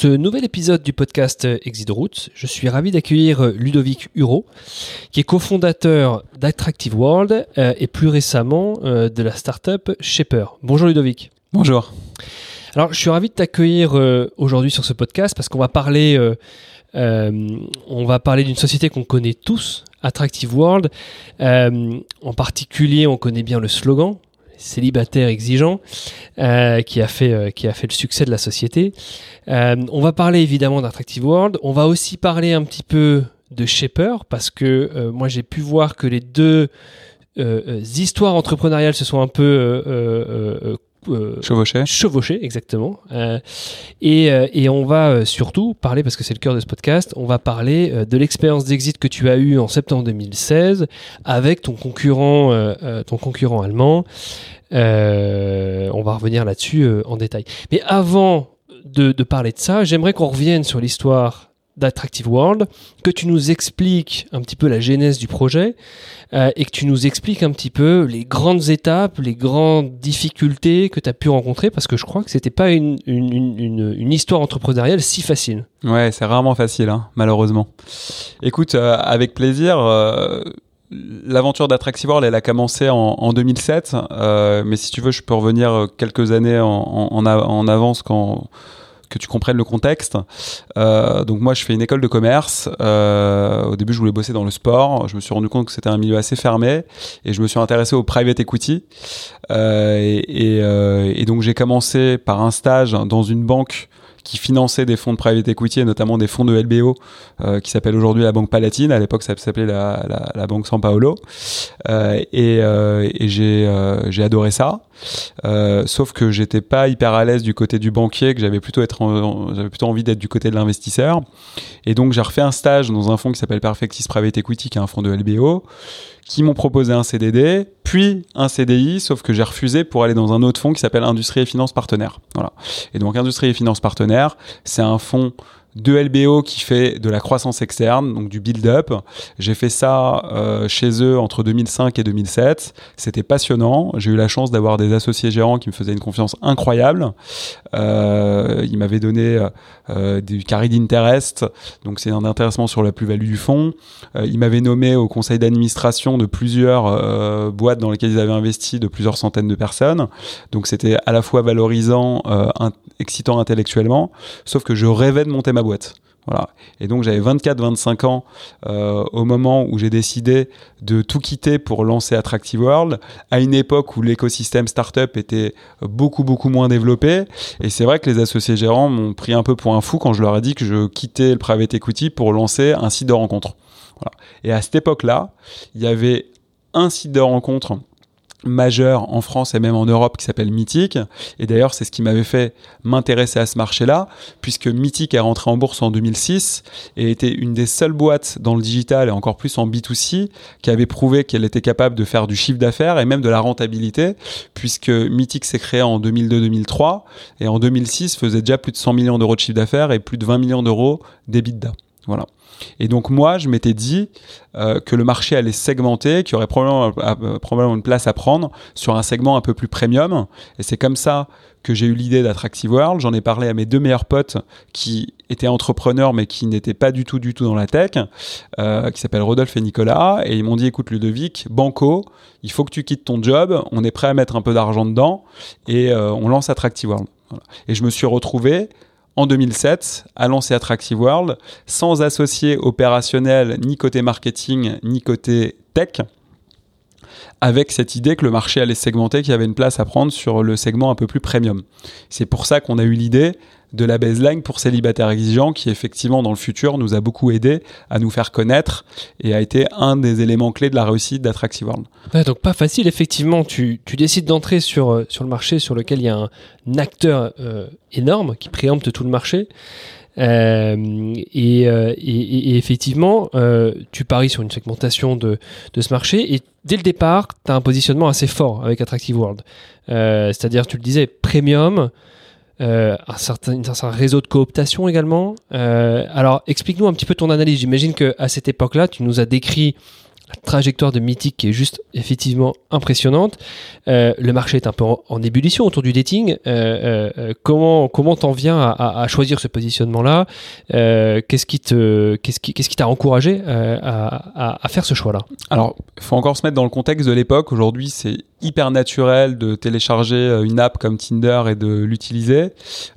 Ce nouvel épisode du podcast Exit Routes, je suis ravi d'accueillir Ludovic Huro, qui est cofondateur d'Attractive World euh, et plus récemment euh, de la startup Shaper. Bonjour Ludovic. Bonjour. Alors, je suis ravi de t'accueillir euh, aujourd'hui sur ce podcast parce qu'on va parler, on va parler d'une société qu'on connaît tous, Attractive World. en particulier, on connaît bien le slogan célibataire exigeant euh, qui a fait euh, qui a fait le succès de la société. Euh, on va parler évidemment d'Attractive World. On va aussi parler un petit peu de Shaper parce que moi j'ai pu voir que les deux histoires entrepreneuriales se sont un peu chevauché. Chevauché, exactement. Euh, et, et, on va surtout parler, parce que c'est le cœur de ce podcast, on va parler de l'expérience d'exit que tu as eue en septembre 2016 avec ton concurrent, ton concurrent allemand. Euh, on va revenir là-dessus euh, en détail. Mais avant de, parler de ça, j'aimerais qu'on revienne sur l'histoire d'Attractive World, que tu nous expliques un petit peu la genèse du projet euh, et que tu nous expliques un petit peu les grandes étapes, les grandes difficultés que tu as pu rencontrer, parce que je crois que c'était pas une, histoire entrepreneuriale si facile. Ouais, c'est rarement facile, hein, malheureusement. Écoute, avec plaisir L'aventure d'Attractive World, elle a commencé en, 2007, euh, mais si tu veux, je peux revenir quelques années en, avance quand que tu comprennes le contexte. Euh, donc moi, je fais une école de commerce. Euh, au début, je voulais bosser dans le sport. Je me suis rendu compte que c'était un milieu assez fermé et je me suis intéressé au private equity. et, et, donc j'ai commencé par un stage dans une banque qui finançait des fonds de private equity et notamment des fonds de LBO euh, qui s'appelle aujourd'hui la Banque Palatine. À l'époque, ça s'appelait la, la, la, Banque San Paolo. Euh, et, euh, et j'ai euh, j'ai adoré ça. Euh, sauf que j'étais pas hyper à l'aise du côté du banquier, que j'avais plutôt être j'avais plutôt envie d'être du côté de l'investisseur. Et donc j'ai refait un stage dans un fonds qui s'appelle Perfectis Private Equity, qui est un fonds de LBO qui m'ont proposé un CDD, puis un CDI, sauf que j'ai refusé pour aller dans un autre fonds qui s'appelle Industrie et Finance Partenaire. Voilà. Et donc Industrie et Finance Partenaire, c'est un fonds de LBO qui fait de la croissance externe, donc du build-up. J'ai fait ça euh, chez eux entre 2005 et 2007. C'était passionnant. J'ai eu la chance d'avoir des associés gérants qui me faisaient une confiance incroyable. Euh, ils m'avaient donné euh, du carry d'interest, donc c'est un intéressement sur la plus-value du fonds. Euh, ils m'avaient nommé au conseil d'administration de plusieurs euh, boîtes dans lesquelles ils avaient investi de plusieurs centaines de personnes. Donc c'était à la fois valorisant, excitant intellectuellement, sauf que je rêvais de monter ma boîte. Voilà. Et donc j'avais 24-25 ans euh, au moment où j'ai décidé de tout quitter pour lancer Attractive World, à une époque où l'écosystème startup était beaucoup beaucoup moins développé. Et c'est vrai que les associés gérants m'ont pris un peu pour un fou quand je leur ai dit que je quittais le private equity pour lancer un site de rencontre. Et à cette époque-là, il y avait un site de rencontre majeur en France et même en Europe qui s'appelle Mythic. Et d'ailleurs, c'est ce qui m'avait fait m'intéresser à ce marché-là, puisque Mythic est rentré en bourse en 2006 et était une des seules boîtes dans le digital et encore plus en B2C qui avait prouvé qu'elle était capable de faire du chiffre d'affaires et même de la rentabilité, puisque Mythic s'est créé en 2002-2003 et en 2006 faisait déjà plus de 100 millions d'euros de chiffre d'affaires et plus de 20 millions d'euros d'EBITDA. Voilà. Et donc moi, je m'étais dit euh, que le marché allait segmenter, qu'il y aurait probablement, euh, une place à prendre sur un segment un peu plus premium. Et c'est comme ça que j'ai eu l'idée d'Attractive World. J'en ai parlé à mes deux meilleurs potes qui étaient entrepreneurs mais qui n'étaient pas du tout du tout dans la tech, euh, qui s'appellent Rodolphe et Nicolas. Et ils m'ont dit, écoute Ludovic, Banco, il faut que tu quittes ton job, on est prêt à mettre un peu d'argent dedans et on lance Attractive World. Et je me suis retrouvé en 2007 à lancer Attractive World sans associé opérationnel ni côté marketing ni côté tech. avec cette idée que le marché allait se segmenter, qu'il y avait une place à prendre sur le segment un peu plus premium. C'est pour ça qu'on a eu l'idée de la baseline pour célibataires exigeants qui effectivement dans le futur nous a beaucoup aidé à nous faire connaître et a été un des éléments clés de la réussite d'Attractive World. donc pas facile effectivement, tu, décides d'entrer sur, euh, sur le marché sur lequel il y a un, acteur euh, énorme qui préempte tout le marché. Euh, et, et, effectivement, tu paries sur une segmentation de, de ce marché et dès le départ, tu as un positionnement assez fort avec Attractive World. C'est-à-dire, tu le disais, premium, euh, un, certain, un, réseau de cooptation également. Euh, alors, explique-nous un petit peu ton analyse. J'imagine qu'à cette époque-là, tu nous as décrit trajectoire de Mythique qui est juste effectivement impressionnante. Euh, le marché est un peu en, ébullition autour du dating. Euh, euh, comment comment t'en viens à, choisir ce positionnement-là? Qu'est-ce qui te qu'est-ce qui qu'est-ce qui t'a encouragé à, à, faire ce choix-là? Alors, il faut encore se mettre dans le contexte de l'époque. Aujourd'hui, c'est hyper naturel de télécharger une app comme Tinder et de l'utiliser.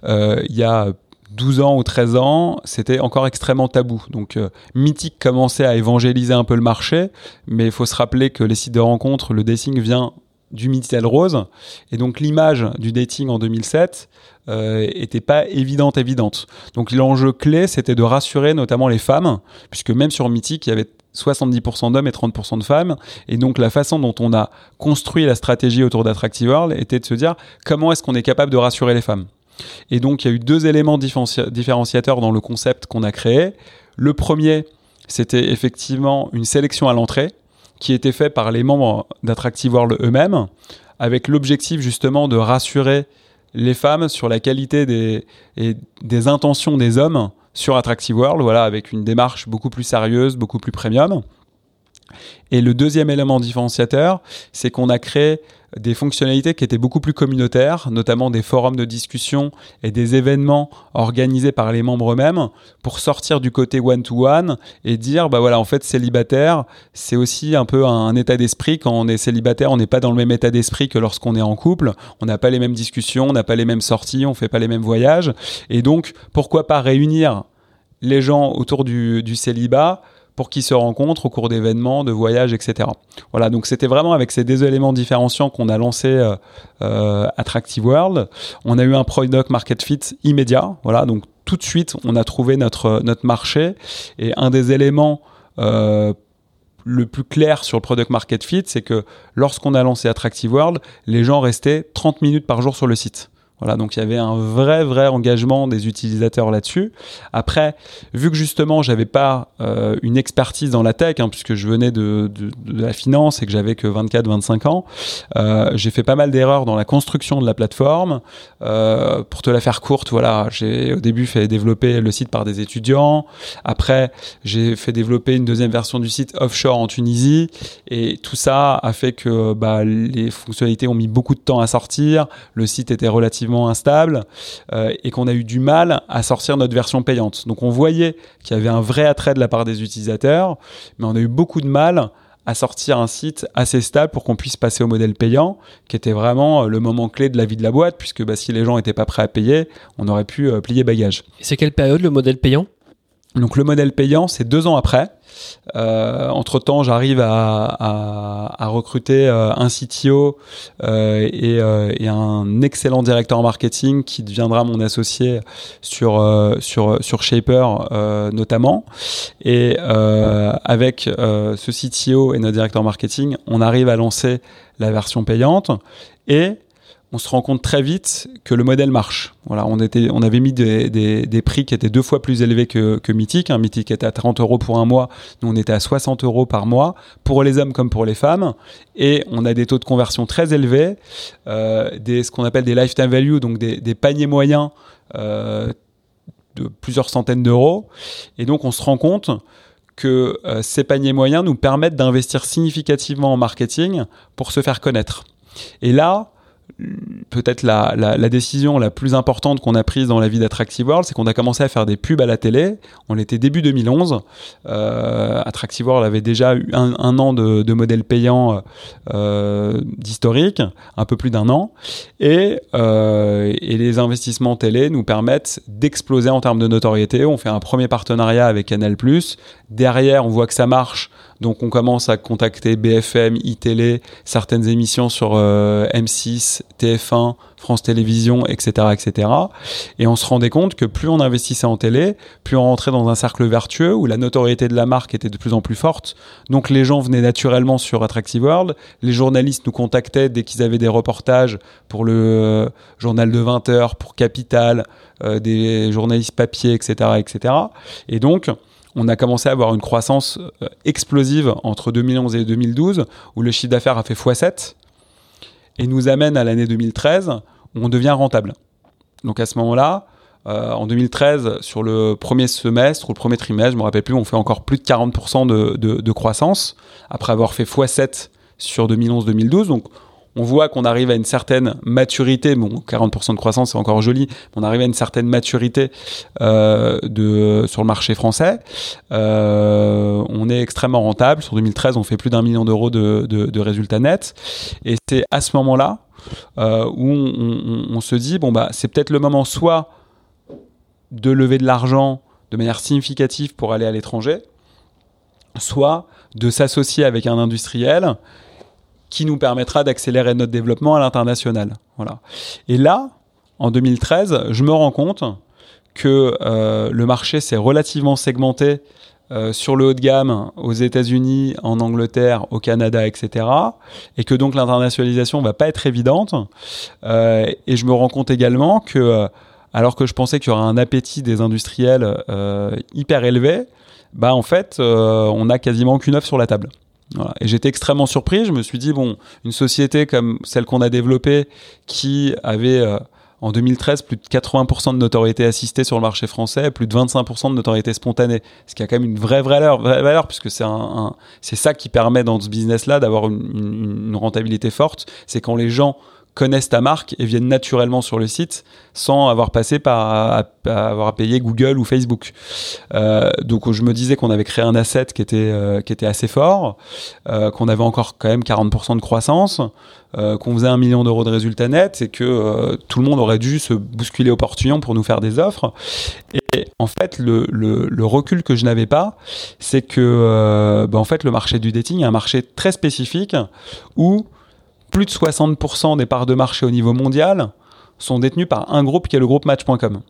Il y a 12 ans ou 13 ans, c'était encore extrêmement tabou. Donc euh, Mythique commençait à évangéliser un peu le marché, mais il faut se rappeler que les sites de rencontres, le dating vient du Minitel Rose, et donc l'image du dating en 2007 euh, était pas évidente, évidente. Donc l'enjeu clé, c'était de rassurer notamment les femmes, puisque même sur Mythique, il y avait 70% d'hommes et 30% de femmes. Et donc la façon dont on a construit la stratégie autour d'Attractive World était de se dire comment est-ce qu'on est capable de rassurer les femmes? Et donc, il y a eu deux éléments différenciateurs dans le concept qu'on a créé. Le premier, c'était effectivement une sélection à l'entrée qui était faite par les membres d'Attractive World eux-mêmes, avec l'objectif justement de rassurer les femmes sur la qualité des, et des intentions des hommes sur Attractive World, voilà, avec une démarche beaucoup plus sérieuse, beaucoup plus premium. Et le deuxième élément différenciateur, c'est qu'on a créé des fonctionnalités qui étaient beaucoup plus communautaires, notamment des forums de discussion et des événements organisés par les membres eux-mêmes pour sortir du côté one-to-one et dire, bah voilà, en fait, célibataire, c'est aussi un peu un, état d'esprit. Quand on est célibataire, on n'est pas dans le même état d'esprit que lorsqu'on est en couple. On n'a pas les mêmes discussions, on n'a pas les mêmes sorties, on fait pas les mêmes voyages. Et donc, pourquoi pas réunir les gens autour du, du célibat pour qu'ils se rencontrent au cours d'événements, de voyages, etc. Voilà, donc c'était vraiment avec ces deux éléments différenciants qu'on a lancé euh, euh, Attractive World. On a eu un product market fit immédiat, voilà, donc tout de suite on a trouvé notre notre marché et un des éléments euh, le plus clair sur le product market fit, c'est que lorsqu'on a lancé Attractive World, les gens restaient 30 minutes par jour sur le site. Voilà, donc il y avait un vrai vrai engagement des utilisateurs là-dessus. Après, vu que justement j'avais pas euh, une expertise dans la tech, hein, puisque je venais de, la finance et que j'avais que 24-25 ans, euh, j'ai fait pas mal d'erreurs dans la construction de la plateforme. Euh, pour te la faire courte, voilà, j'ai au début fait développer le site par des étudiants. Après, j'ai fait développer une deuxième version du site offshore en Tunisie, et tout ça a fait que bah, les fonctionnalités ont mis beaucoup de temps à sortir. Le site était relativement instable euh, et qu'on a eu du mal à sortir notre version payante. Donc on voyait qu'il y avait un vrai attrait de la part des utilisateurs, mais on a eu beaucoup de mal à sortir un site assez stable pour qu'on puisse passer au modèle payant, qui était vraiment euh, le moment clé de la vie de la boîte, puisque bah, si les gens n'étaient pas prêts à payer, on aurait pu euh, plier bagage. Et c'est quelle période le modèle payant? Donc le modèle payant, c'est deux ans après. Euh, entre temps, j'arrive à, recruter euh, un CTO euh, et, un excellent directeur marketing qui deviendra mon associé sur sur sur Shaper notamment. Et avec ce CTO et notre directeur marketing, on arrive à lancer la version payante et on se rend compte très vite que le modèle marche. Voilà, on, était, on avait mis des, des, prix qui étaient deux fois plus élevés que, que Mythique. Un Mythique était à 30 euros pour un mois, nous on était à 60 euros par mois, pour les hommes comme pour les femmes. Et on a des taux de conversion très élevés, euh, des, ce qu'on appelle des lifetime value, donc des, des paniers moyens euh, de plusieurs centaines d'euros. Et donc on se rend compte que euh, ces paniers moyens nous permettent d'investir significativement en marketing pour se faire connaître. Et là, peut-être la, décision la plus importante qu'on a prise dans la vie d'Attractive c'est qu'on a commencé à faire des pubs à la télé. On était début 2011. Euh, avait déjà eu un, an de, de modèle payant euh, d'historique, un peu plus d'un an. Et, euh, et les investissements télé nous permettent d'exploser en termes de notoriété. On fait un premier partenariat avec Canal+. Derrière, on voit que ça marche. Donc on commence à contacter BFM, iTélé, certaines émissions sur M6, TF1, France Télévisions, etc., etc. Et on se rendait compte que plus on investissait en télé, plus on rentrait dans un cercle vertueux où la notoriété de la marque était de plus en plus forte. Donc les gens venaient naturellement sur Attractive World. Les journalistes nous contactaient dès qu'ils avaient des reportages pour le euh, journal de 20 heures, pour Capital, euh, des journalistes papier, etc., etc. Et donc, on a commencé à avoir une croissance euh, explosive entre 2011 et 2012, où le chiffre d'affaires a fait x7 et nous amène à l'année 2013 où on devient rentable. Donc à ce moment-là, euh, en 2013, sur le premier semestre ou le premier trimestre, je me rappelle plus, on fait encore plus de 40% de, de, croissance après avoir fait x7 sur 2011-2012. Donc on voit qu'on arrive à une certaine maturité. Bon, 40% de croissance, c'est encore joli. Mais on arrive à une certaine maturité euh, sur le marché français. Euh, on est extrêmement rentable. Sur 2013, on fait plus d'un million d'euros de, résultats nets. Et c'est à ce moment-là euh, où on, on, on, se dit, bon, bah, c'est peut-être le moment soit de lever de l'argent de manière significative pour aller à l'étranger, soit de s'associer avec un industriel qui nous permettra d'accélérer notre développement à l'international. Voilà. Et là, en 2013, je me rends compte que euh, le marché s'est relativement segmenté euh, sur le haut de gamme aux États-Unis, en Angleterre, au Canada, etc. Et que donc l'internationalisation va pas être évidente. Euh, et je me rends compte également que, alors que je pensais qu'il y aurait un appétit des industriels hyper élevé, bah en fait, on n'a quasiment aucune offre sur la table. Et j'étais extrêmement surpris. Je me suis dit, bon, une société comme celle qu'on a développée, qui avait euh, en 2013 plus de 80% de notoriété assistée sur le marché français, plus de 25% de notoriété spontanée, ce qui a quand même une vraie valeur, vraie valeur puisque c'est c'est ça qui permet dans ce business-là d'avoir une rentabilité forte. C'est quand les gens connaissent ta marque et viennent naturellement sur le site sans avoir passé par avoir payé Google ou Facebook. Euh, donc je me disais qu'on avait créé un asset qui était euh, qui était assez fort, euh, qu'on avait encore quand même 40% de croissance, qu'on faisait un million d'euros de résultats nets et que tout le monde aurait dû se bousculer au pour nous faire des offres. Et en fait, le, recul que je n'avais pas, c'est que bah, en fait le marché du dating est un marché très spécifique où plus de 60% des parts de marché au niveau mondial sont détenues par un groupe qui est le groupe Match.com.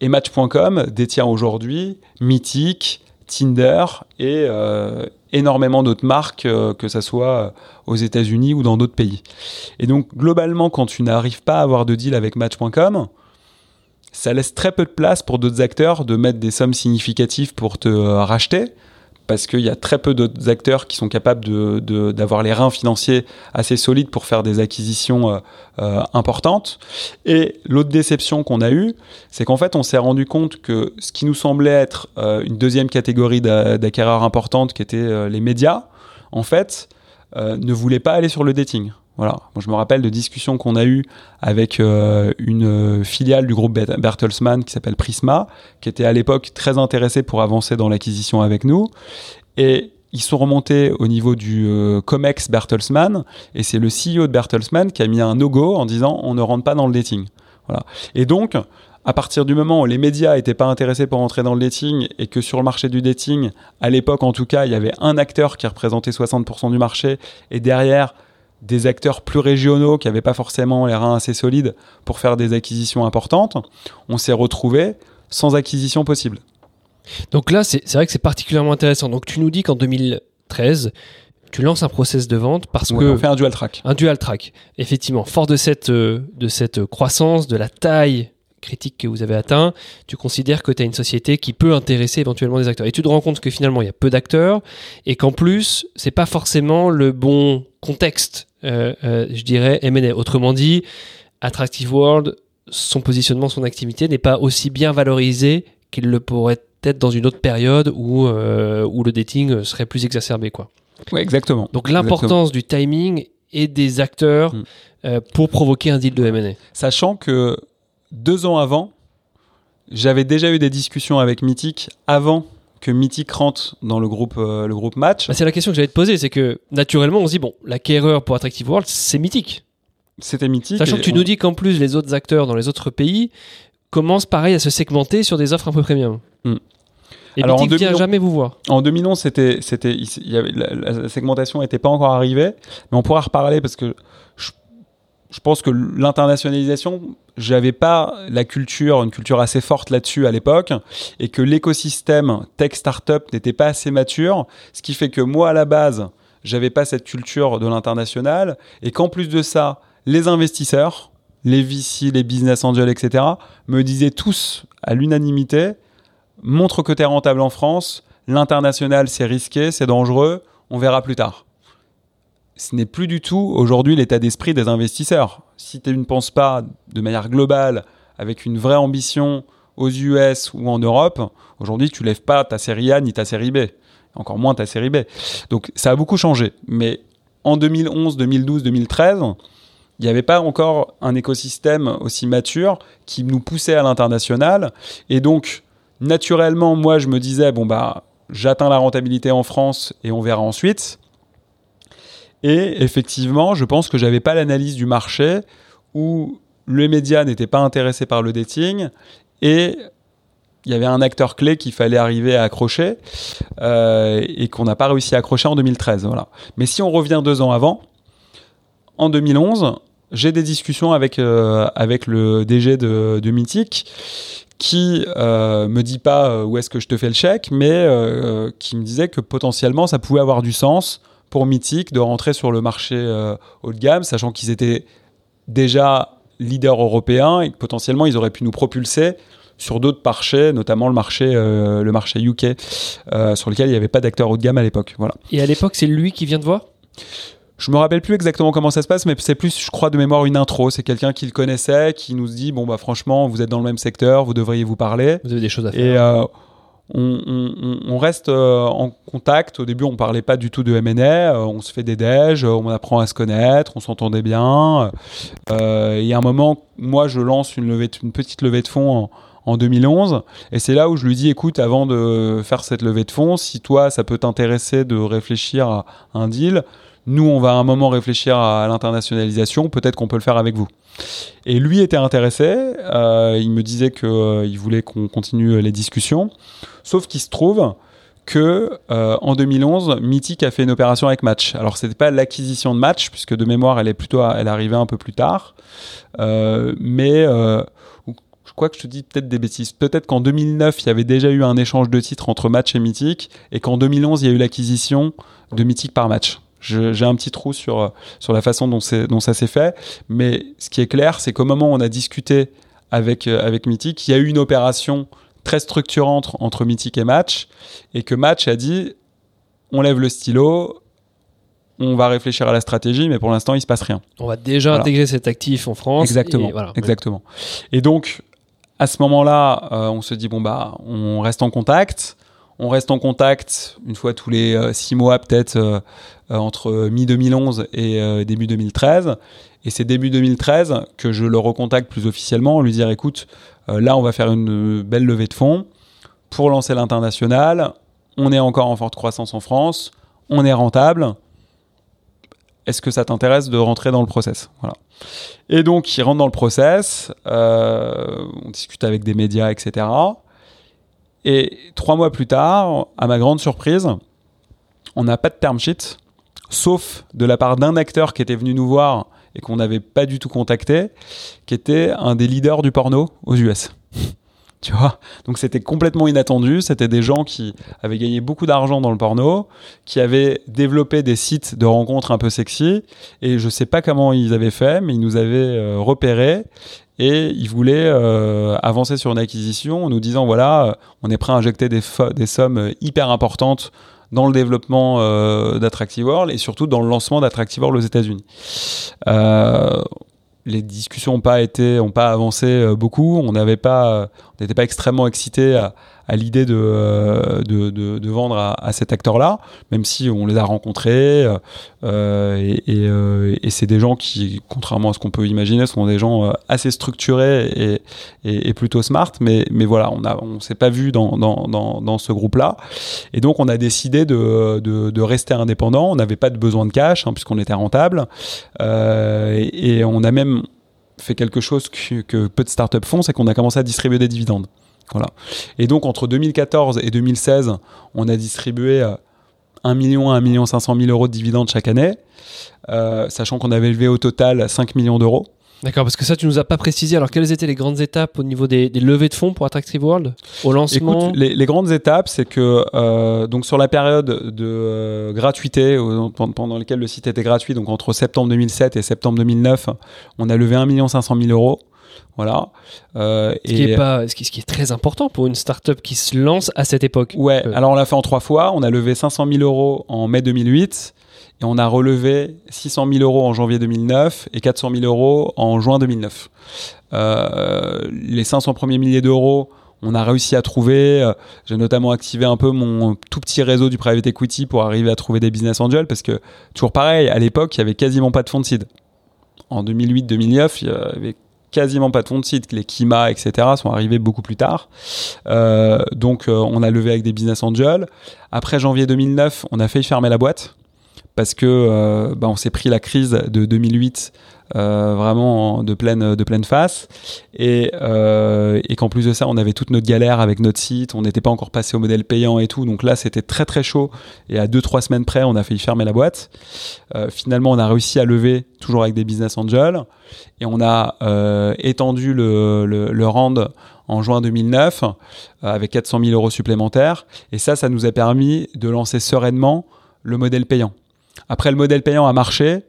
Et Match.com détient aujourd'hui Mythic, Tinder et euh, énormément d'autres marques, euh, que ce soit aux États-Unis ou dans d'autres pays. Et donc, globalement, quand tu n'arrives pas à avoir de deal avec Match.com, ça laisse très peu de place pour d'autres acteurs de mettre des sommes significatives pour te euh, racheter parce qu'il y a très peu d'autres acteurs qui sont capables d'avoir les reins financiers assez solides pour faire des acquisitions euh, euh, importantes. Et l'autre déception qu'on a eue, c'est qu'en fait, on s'est rendu compte que ce qui nous semblait être euh, une deuxième catégorie d'acquéreurs importante, qui était les médias, en fait, ne voulait pas aller sur le dating. Voilà. Moi, je me rappelle de discussions qu'on a eues avec euh, une filiale du groupe Bertelsmann qui s'appelle Prisma, qui était à l'époque très intéressée pour avancer dans l'acquisition avec nous. Et ils sont remontés au niveau du euh, COMEX Bertelsmann, et c'est le CEO de Bertelsmann qui a mis un no-go en disant on ne rentre pas dans le dating. Voilà. Et donc, à partir du moment où les médias n'étaient pas intéressés pour entrer dans le dating et que sur le marché du dating, à l'époque en tout cas, il y avait un acteur qui représentait 60% du marché et derrière des acteurs plus régionaux qui n'avaient pas forcément les reins assez solides pour faire des acquisitions importantes, on s'est retrouvé sans acquisition possible. Donc là, c'est vrai que c'est particulièrement intéressant. Donc tu nous dis qu'en 2013, tu lances un process de vente parce que... On fait un dual track. Un dual track, effectivement. Fort de cette, euh, de cette croissance, de la taille critique que vous avez atteint, tu considères que tu as une société qui peut intéresser éventuellement des acteurs. Et tu te rends compte que finalement, il y a peu d'acteurs et qu'en plus, c'est pas forcément le bon contexte je dirais, M&A. Autrement dit, Attractive World, son positionnement, son activité n'est pas aussi bien valorisé qu'il le pourrait être dans une autre période où, euh, où le dating serait plus exacerbé. Quoi. Ouais, exactement. Donc l'importance du timing et des acteurs mm. pour provoquer un deal de M&A. Sachant que deux ans avant, j'avais déjà eu des discussions avec Mythic avant que Mythic rentre dans le groupe, euh, le groupe match bah, C'est la question que j'allais te poser, c'est que naturellement on se dit, bon, l'acquéreur pour Attractive World, c'est Mythic. C'était Mythic. Sachant que tu nous dis qu'en plus les autres acteurs dans les autres pays commencent pareil à se segmenter sur des offres un peu premium. Hmm. Et Alors, Mythique vient jamais vous voir. En 2011, c'était, c'était, avait, la, segmentation n'était pas encore arrivée, mais on pourra reparler parce que je, je pense que l'internationalisation, j'avais pas la culture, une culture assez forte là-dessus à l'époque, et que l'écosystème tech startup n'était pas assez mature, ce qui fait que moi à la base, j'avais pas cette culture de l'international, et qu'en plus de ça, les investisseurs, les VC, les business angels, etc., me disaient tous à l'unanimité, montre que tu es rentable en France, l'international c'est risqué, c'est dangereux, on verra plus tard. Ce n'est plus du tout aujourd'hui l'état d'esprit des investisseurs. Si tu ne penses pas de manière globale, avec une vraie ambition aux US ou en Europe, aujourd'hui tu lèves pas ta série A ni ta série B, encore moins ta série B. Donc ça a beaucoup changé. Mais en 2011, 2012, 2013, il n'y avait pas encore un écosystème aussi mature qui nous poussait à l'international. Et donc, naturellement, moi, je me disais, bon, bah, j'atteins la rentabilité en France et on verra ensuite. Et effectivement, je pense que j'avais pas l'analyse du marché où le média n'était pas intéressé par le dating et il y avait un acteur clé qu'il fallait arriver à accrocher euh, et qu'on n'a pas réussi à accrocher en 2013. Voilà. Mais si on revient deux ans avant, en 2011, j'ai des discussions avec, euh, avec le DG de, de Mythic qui euh, me dit pas euh, où est-ce que je te fais le chèque, mais qui me disait que potentiellement ça pouvait avoir du sens pour Mythic de rentrer sur le marché haut de gamme, sachant qu'ils étaient déjà leaders européens et que potentiellement ils auraient pu nous propulser sur d'autres marchés, notamment le marché, le marché UK, sur lequel il n'y avait pas d'acteurs haut de gamme à l'époque. Voilà. Et à l'époque, c'est lui qui vient de voir? Je me rappelle plus exactement comment ça se passe, mais c'est plus, je crois, de mémoire une intro. C'est quelqu'un qui le connaissait, qui nous dit bon bah franchement, vous êtes dans le même secteur, vous devriez vous parler. Vous avez des choses à faire. Et euh, on, reste euh, en contact. Au début, on parlait pas du tout de M&A. Euh, on se fait des déj, on apprend à se connaître, on s'entendait bien. et à un moment, moi, je lance une petite levée de fonds. En, en 2011. Et c'est là où je lui dis, écoute, avant de faire cette levée de fonds, si toi, ça peut t'intéresser de réfléchir à un deal, nous, on va à un moment réfléchir à l'internationalisation, peut-être qu'on peut le faire avec vous. Et lui était intéressé, euh, il me disait qu'il euh, voulait qu'on continue les discussions, sauf qu'il se trouve que euh, en 2011, Mythic a fait une opération avec Match. Alors c'était pas l'acquisition de Match, puisque de mémoire, elle est plutôt, elle arrivait un peu plus tard, mais je crois que je te dis peut-être des bêtises. Peut-être qu'en 2009, il y avait déjà eu un échange de titres entre Match et Mythic, et qu'en 2011, il y a eu l'acquisition de Mythic par Match. J'ai un petit trou sur, euh, sur la façon dont, dont ça s'est fait. Mais ce qui est clair, c'est qu'au moment où on a discuté avec, euh, avec Mythic, il y a eu une opération très structurante entre Mythic et Match. Et que Match a dit on lève le stylo, on va réfléchir à la stratégie, mais pour l'instant, il se passe rien. On va déjà intégrer cet actif en France. Exactement. Et exactement. Et donc, à ce moment-là, euh, on se dit bon bah, on reste en contact. On reste en contact une fois tous les six mois peut-être euh, entre mi-2011 et euh, début 2013. Et c'est début 2013 que je le recontacte plus officiellement, lui dire écoute, euh, là on va faire une belle levée de fonds pour lancer l'international. On est encore en forte croissance en France, on est rentable. Est-ce que ça t'intéresse de rentrer dans le process? Voilà. Et donc, il rentre dans le process, on discute avec des médias, etc. Et trois mois plus tard, à ma grande surprise, on n'a pas de term sheet, sauf de la part d'un acteur qui était venu nous voir et qu'on n'avait pas du tout contacté, qui était un des leaders du porno aux US. tu vois? Donc c'était complètement inattendu, c'était des gens qui avaient gagné beaucoup d'argent dans le porno, qui avaient développé des sites de rencontres un peu sexy, et je sais pas comment ils avaient fait, mais ils nous avaient euh, repérés et ils voulaient euh, avancer sur une acquisition en nous disant voilà, euh, on est prêt à injecter des, sommes hyper importantes dans le développement euh, d'Attractive World et surtout dans le lancement d'Attractive World aux États-Unis. Euh, les discussions n'ont pas été, ont pas avancé beaucoup. On n'avait pas, n'était pas extrêmement excité à, l'idée de, euh, de, vendre à, à cet acteur-là, même si on les a rencontrés. Euh, euh, et c'est des gens qui, contrairement à ce qu'on peut imaginer, sont des gens assez structurés et, plutôt smart. Mais, voilà, on ne s'est pas vu dans, ce groupe-là. Et donc, on a décidé de, de, de rester indépendant. On n'avait pas de besoin de cash, hein, puisqu'on était rentable. et, on a même fait quelque chose que, peu de startups font, c'est qu'on a commencé à distribuer des dividendes. Voilà. Et donc entre 2014 et 2016, on a distribué 1 million à 1 million 500 000 euros de dividendes chaque année, sachant qu'on avait élevé au total 5 millions d'euros. D'accord, parce que ça, tu nous as pas précisé. Alors, quelles étaient les grandes étapes au niveau des, levées de fonds pour Attractive World au lancement Écoute, les, grandes étapes, c'est que euh, donc sur la période de euh, gratuité pendant laquelle le site était gratuit, donc entre septembre 2007 et septembre 2009, on a levé 1 500 000 euros. Voilà. Euh, ce, qui est pas, ce, qui, ce, qui est très important pour une startup qui se lance à cette époque. Ouais, alors on l'a fait en trois fois. On a levé 500 000 euros en mai 2008. Et on a relevé 600 000 euros en janvier 2009 et 400 000 euros en juin 2009. Euh, les 500 premiers milliers d'euros, on a réussi à trouver. Euh, j'ai notamment activé un peu mon tout petit réseau du private equity pour arriver à trouver des business angels parce que, toujours pareil, à l'époque, il y avait quasiment pas de fonds de seed. En 2008-2009, il y avait quasiment pas de fonds de seed. Les Kima, etc. sont arrivés beaucoup plus tard. Euh, donc, on a levé avec des business angels. Après janvier 2009, on a failli fermer la boîte parce que euh, bah, on s'est pris la crise de 2008 euh, vraiment de pleine de pleine face. Et, euh, et qu'en plus de ça on avait toute notre galère avec notre site on n'était pas encore passé au modèle payant et tout. Donc là c'était très très chaud. Et à deux trois semaines près on a failli fermer la boîte. Finalement on a réussi à lever toujours avec des business angels. Et on a étendu le, le, le rand en juin 2009 avec 400 000 euros supplémentaires. Et ça ça nous a permis de lancer sereinement le modèle payant après, le modèle payant a marché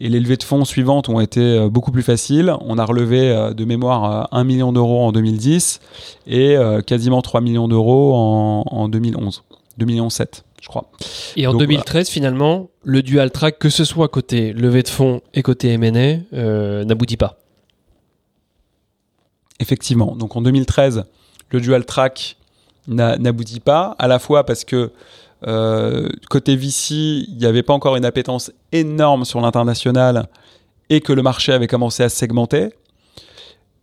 et les levées de fonds suivantes ont été euh, beaucoup plus faciles. On a relevé euh, de mémoire 1 euh, million d'euros en 2010 et quasiment 3 millions d'euros en, 2011, 2007, je crois. Et en 2013, finalement, le dual track, que ce soit côté levée de fonds et côté M&A, n'aboutit pas. Effectivement. Donc en 2013, le dual track n'aboutit pas, à la fois parce que euh, côté VC, il n'y avait pas encore une appétence énorme sur l'international et que le marché avait commencé à se segmenter.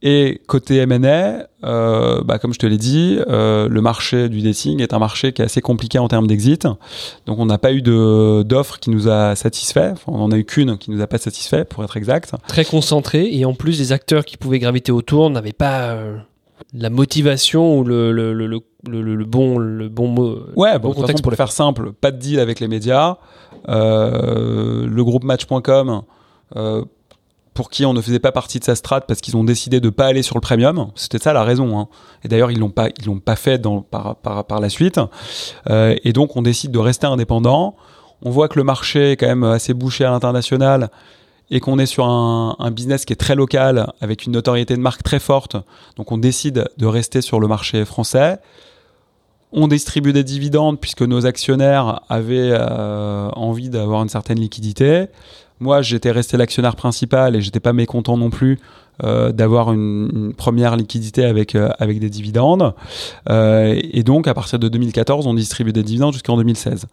Et côté M&A, euh, bah, comme je te l'ai dit, euh, le marché du dating est un marché qui est assez compliqué en termes d'exit. Donc on n'a pas eu d'offre qui nous a satisfait. Enfin, on n'en a eu qu'une qui nous a pas satisfait, pour être exact. Très concentré et en plus les acteurs qui pouvaient graviter autour n'avaient pas la motivation ou le, le, le, le, bon, le bon mot. Ouais, bon, contexte pour le faire simple, pas de deal avec les médias. Euh, le groupe Match.com, euh, pour qui on ne faisait pas partie de sa strate parce qu'ils ont décidé de pas aller sur le premium. C'était ça la raison. Hein. Et d'ailleurs, ils l'ont pas, ils l'ont pas fait dans, par, par, par la suite. Euh, et donc, on décide de rester indépendant. On voit que le marché est quand même assez bouché à l'international et qu'on est sur un, business qui est très local, avec une notoriété de marque très forte, donc on décide de rester sur le marché français. On distribue des dividendes puisque nos actionnaires avaient euh, envie d'avoir une certaine liquidité. Moi, j'étais resté l'actionnaire principal et j'étais pas mécontent non plus euh, d'avoir une, première liquidité avec euh, avec des dividendes. Et donc, à partir de 2014, on distribue des dividendes jusqu'en 2016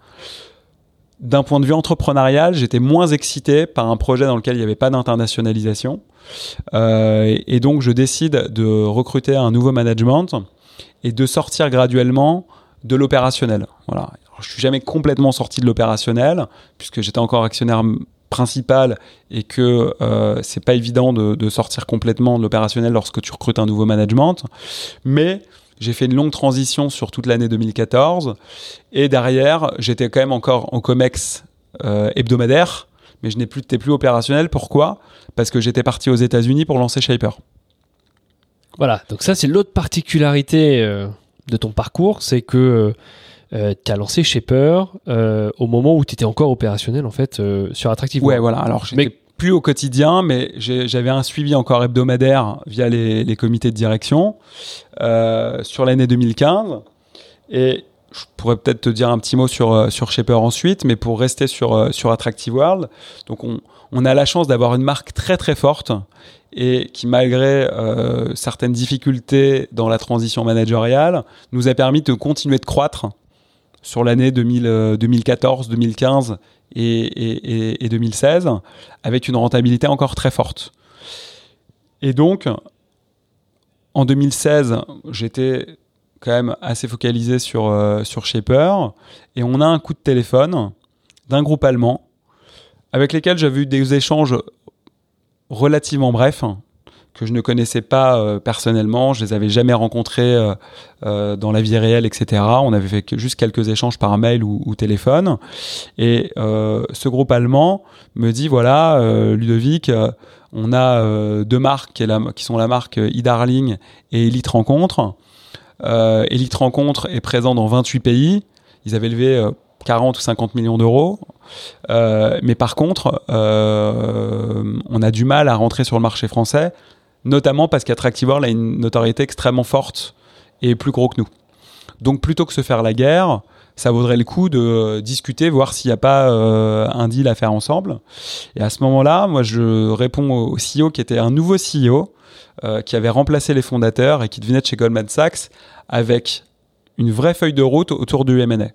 d'un point de vue entrepreneurial, j'étais moins excité par un projet dans lequel il n'y avait pas d'internationalisation. Euh, et donc, je décide de recruter un nouveau management et de sortir graduellement de l'opérationnel. Voilà. je suis jamais complètement sorti de l'opérationnel puisque j'étais encore actionnaire principal et que euh, c'est pas évident de, de, sortir complètement de l'opérationnel lorsque tu recrutes un nouveau management. Mais j'ai fait une longue transition sur toute l'année 2014. Et derrière, j'étais quand même encore en COMEX euh, hebdomadaire, mais je n'ai plus, opérationnel. Pourquoi? Parce que j'étais parti aux États-Unis pour lancer Shaper. Voilà, donc ça, c'est l'autre particularité euh, de ton parcours, c'est que euh, tu as lancé Shaper au moment où tu étais encore opérationnel, en fait, sur Attractive. Ouais, voilà. Alors, j'étais plus au quotidien, mais j'avais un suivi encore hebdomadaire via les, comités de direction euh, sur l'année 2015. Et je pourrais peut-être te dire un petit mot sur, euh, sur Shaper ensuite, mais pour rester sur, euh, sur Attractive World, donc on, a la chance d'avoir une marque très très forte et qui, malgré certaines difficultés dans la transition managériale, nous a permis de continuer de croître sur l'année 2014, 2015 et, 2016, avec une rentabilité encore très forte. Et donc, en 2016, j'étais quand même assez focalisé sur, euh, sur Shaper, et on a un coup de téléphone d'un groupe allemand, avec lesquels j'avais eu des échanges relativement brefs, que je ne connaissais pas euh, personnellement, je les avais jamais rencontrés euh, euh, dans la vie réelle, etc. On avait fait juste quelques échanges par mail ou, téléphone. Et ce groupe allemand me dit voilà, Ludovic, on a deux marques qui, sont la marque e-Darling et Elite Rencontre. Elite Rencontre est présent dans 28 pays. Ils avaient levé 40 ou 50 millions d'euros. mais par contre, on a du mal à rentrer sur le marché français notamment parce qu'Attractive a une notoriété extrêmement forte et plus gros que nous. Donc plutôt que se faire la guerre, ça vaudrait le coup de discuter, voir s'il n'y a pas euh, un deal à faire ensemble. Et à ce moment-là, moi, je réponds au CEO qui était un nouveau CEO, euh, qui avait remplacé les fondateurs et qui venait de chez Goldman Sachs avec une vraie feuille de route autour du M&A.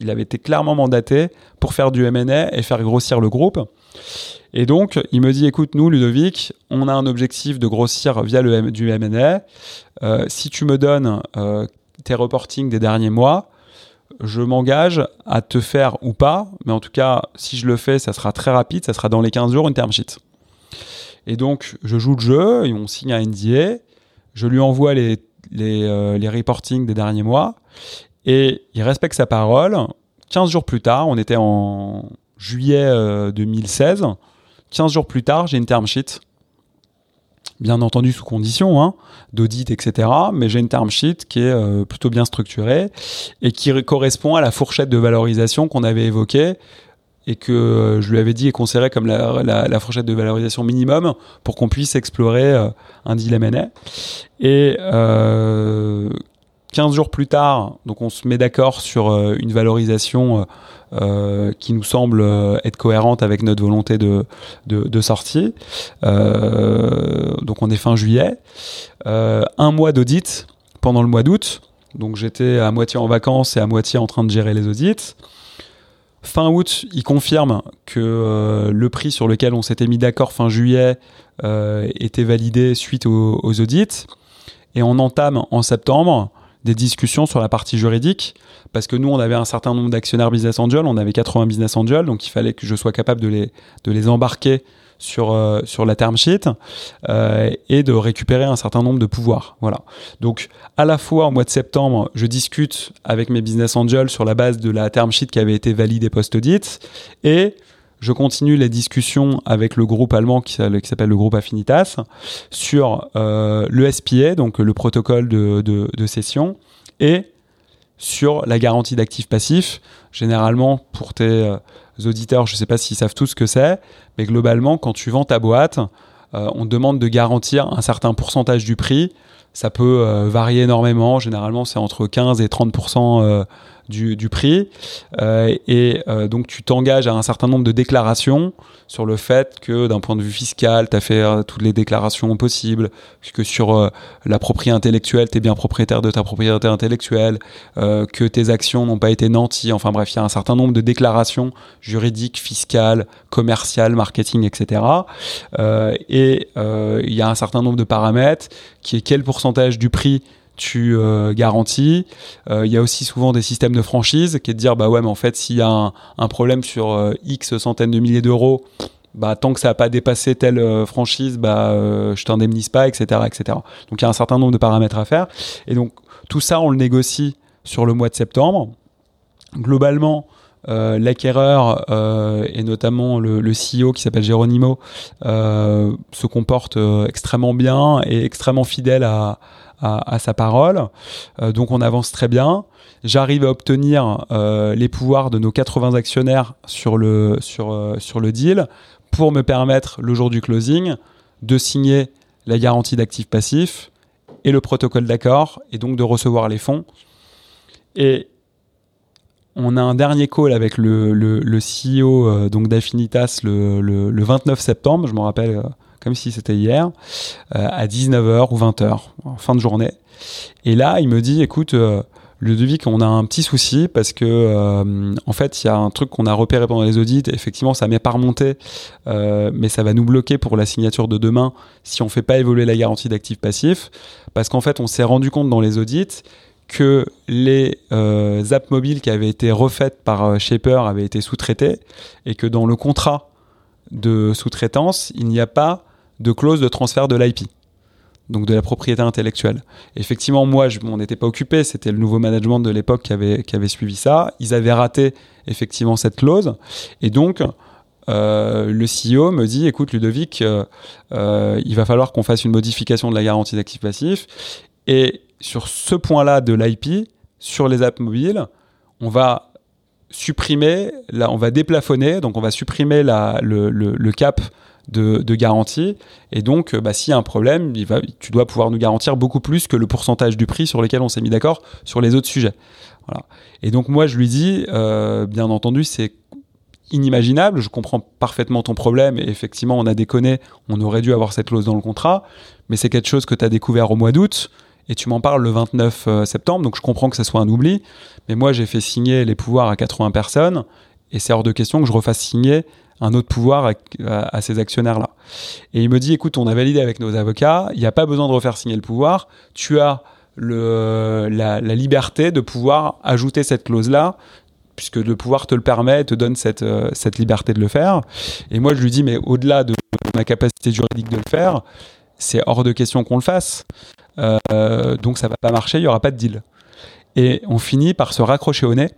Il avait été clairement mandaté pour faire du M&A et faire grossir le groupe. Et donc, il me dit, écoute, nous, Ludovic, on a un objectif de grossir via le du M&A. Euh, si tu me donnes euh, tes reportings des derniers mois, je m'engage à te faire ou pas, mais en tout cas, si je le fais, ça sera très rapide, ça sera dans les 15 jours une term sheet. Et donc, je joue le jeu, et on signe un NDA, je lui envoie les, les, euh, les reportings des derniers mois, et il respecte sa parole. 15 jours plus tard, on était en juillet 2016, 15 jours plus tard, j'ai une term sheet. Bien entendu sous condition hein, d'audit, etc. Mais j'ai une term sheet qui est euh, plutôt bien structurée et qui correspond à la fourchette de valorisation qu'on avait évoquée et que euh, je lui avais dit est considérée comme la, fourchette de valorisation minimum pour qu'on puisse explorer euh, un M&A. Et 15 jours plus tard, donc on se met d'accord sur une valorisation euh, qui nous semble euh, être cohérente avec notre volonté de, sortie. Euh, donc on est fin juillet. un mois d'audit pendant le mois d'août. Donc j'étais à moitié en vacances et à moitié en train de gérer les audits. Fin août, il confirme que le prix sur lequel on s'était mis d'accord fin juillet était validé suite aux, audits. Et on entame en septembre des discussions sur la partie juridique parce que nous, on avait un certain nombre d'actionnaires business angel, on avait 80 business angels, donc il fallait que je sois capable de les, de les embarquer sur, euh, sur la term sheet euh, et de récupérer un certain nombre de pouvoirs. Voilà. Donc, à la fois, au mois de septembre, je discute avec mes business angels sur la base de la term sheet qui avait été validée post-audit et je continue les discussions avec le groupe allemand qui, s'appelle le groupe Affinitas sur euh, le SPA, donc le protocole de, de, session, et sur la garantie d'actifs passifs. Généralement, pour tes euh, auditeurs, je ne sais pas s'ils savent tous ce que c'est, mais globalement, quand tu vends ta boîte, euh, on te demande de garantir un certain pourcentage du prix. Ça peut varier énormément. Généralement, c'est entre 15 et 30 du, du prix. Euh, et euh, donc tu t'engages à un certain nombre de déclarations sur le fait que d'un point de vue fiscal, tu as fait euh, toutes les déclarations possibles, que sur la propriété intellectuelle, tu es bien propriétaire de ta propriété intellectuelle, que tes actions n'ont pas été nanties. Enfin bref, il y a un certain nombre de déclarations juridiques, fiscales, commerciales, marketing, etc. et il y a un certain nombre de paramètres qui est quel pourcentage du prix tu euh, garantis. Euh, il y a aussi souvent des systèmes de franchise qui est de dire bah ouais mais en fait s'il y a un, problème sur euh, X centaines de milliers d'euros, bah tant que ça n'a pas dépassé telle franchise, bah je t'indemnise pas, etc., etc. Donc il y a un certain nombre de paramètres à faire. Et donc tout ça on le négocie sur le mois de septembre. Globalement, l'acquéreur et notamment le CEO qui s'appelle Geronimo se comporte extrêmement bien et extrêmement fidèle à, à, sa parole. Euh, donc on avance très bien. J'arrive à obtenir euh, les pouvoirs de nos 80 actionnaires sur le, sur, euh, sur le deal pour me permettre, le jour du closing, de signer la garantie d'actifs passifs et le protocole d'accord, et donc de recevoir les fonds. Et on a un dernier call avec le, le, le CEO d'Affinitas le, le, 29 septembre, je me rappelle comme si c'était hier, euh, à 19h ou 20h, en fin de journée. Et là, il me dit, écoute, euh, Ludovic, on a un petit souci parce que euh, en fait, il y a un truc qu'on a repéré pendant les audits. effectivement, ça m'est pas remonté, mais ça va nous bloquer pour la signature de demain si on fait pas évoluer la garantie d'actifs passifs. Parce qu'en fait, on s'est rendu compte dans les audits que les apps mobiles qui avaient été refaites par Shaper avaient été sous-traités et que dans le contrat de sous-traitance, il n'y a pas de clause de transfert de l'IP donc de la propriété intellectuelle. Effectivement, moi, je, on n'était pas occupé, c'était le nouveau management de l'époque qui avait, suivi ça. Ils avaient raté effectivement cette clause, et donc euh, le CEO me dit, écoute Ludovic, euh, euh, il va falloir qu'on fasse une modification de la garantie d'actifs passifs, et sur ce point-là de l'IP, sur les apps mobiles, on va supprimer, on va déplafonner, donc on va supprimer le cap de, garantie. Et donc, bah, s'il y a un problème, tu dois pouvoir nous garantir beaucoup plus que le pourcentage du prix sur lequel on s'est mis d'accord sur les autres sujets. Et donc, moi, je lui dis, euh, bien entendu, c'est inimaginable. Je comprends parfaitement ton problème. Et effectivement, on a déconné. On aurait dû avoir cette clause dans le contrat. Mais c'est quelque chose que tu as découvert au mois d'août. Et tu m'en parles le 29 euh, septembre. Donc, je comprends que ça soit un oubli. Mais moi, j'ai fait signer les pouvoirs à 80 personnes. Et c'est hors de question que je refasse signer un autre pouvoir à, ces actionnaires-là. Et il me dit, écoute, on a validé avec nos avocats, il n'y a pas besoin de refaire signer le pouvoir, tu as le, la, liberté de pouvoir ajouter cette clause-là, puisque le pouvoir te le permet, te donne cette, euh, cette liberté de le faire. Et moi, je lui dis, mais au-delà de ma capacité juridique de le faire, c'est hors de question qu'on le fasse. Euh, donc ça va pas marcher, il y aura pas de deal. Et on finit par se raccrocher au nez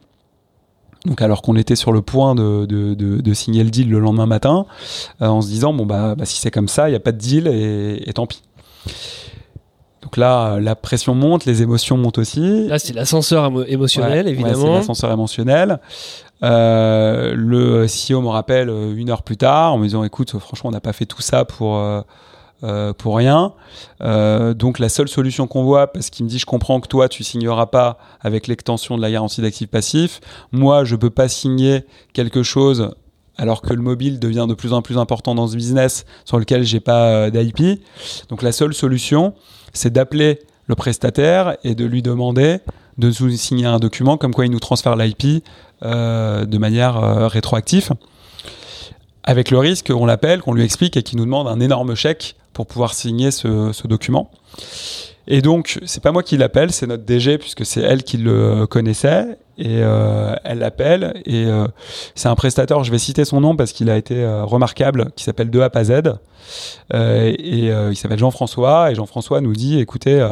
donc alors qu'on était sur le point de, de, de, signer le deal le lendemain matin, euh, en se disant bon bah, bah si c'est comme ça, il n'y a pas de deal et, et, tant pis. Donc là, la pression monte, les émotions montent aussi. Là, c'est l'ascenseur émotionnel, évidemment. c'est l'ascenseur émotionnel. Euh, le CEO me rappelle euh, une heure plus tard en me disant écoute, franchement, on n'a pas fait tout ça pour euh, pour rien. Euh, donc la seule solution qu'on voit, parce qu'il me dit je comprends que toi tu signeras pas avec l'extension de la garantie d'actifs passifs, moi je peux pas signer quelque chose alors que le mobile devient de plus en plus important dans ce business sur lequel j'ai pas euh, d'IP. Donc la seule solution, c'est d'appeler le prestataire et de lui demander de nous signer un document comme quoi il nous transfère l'IP de manière rétroactive. Avec le risque qu'on l'appelle, qu'on lui explique et qu'il nous demande un énorme chèque pour pouvoir signer ce, document. Et donc, c'est pas moi qui l'appelle, c'est notre DG puisque c'est elle qui le connaissait et euh, elle l'appelle et euh, c'est un prestataire. Je vais citer son nom parce qu'il a été euh, remarquable, qui s'appelle De A à Z et il s'appelle Jean-François et Jean-François nous dit écoutez,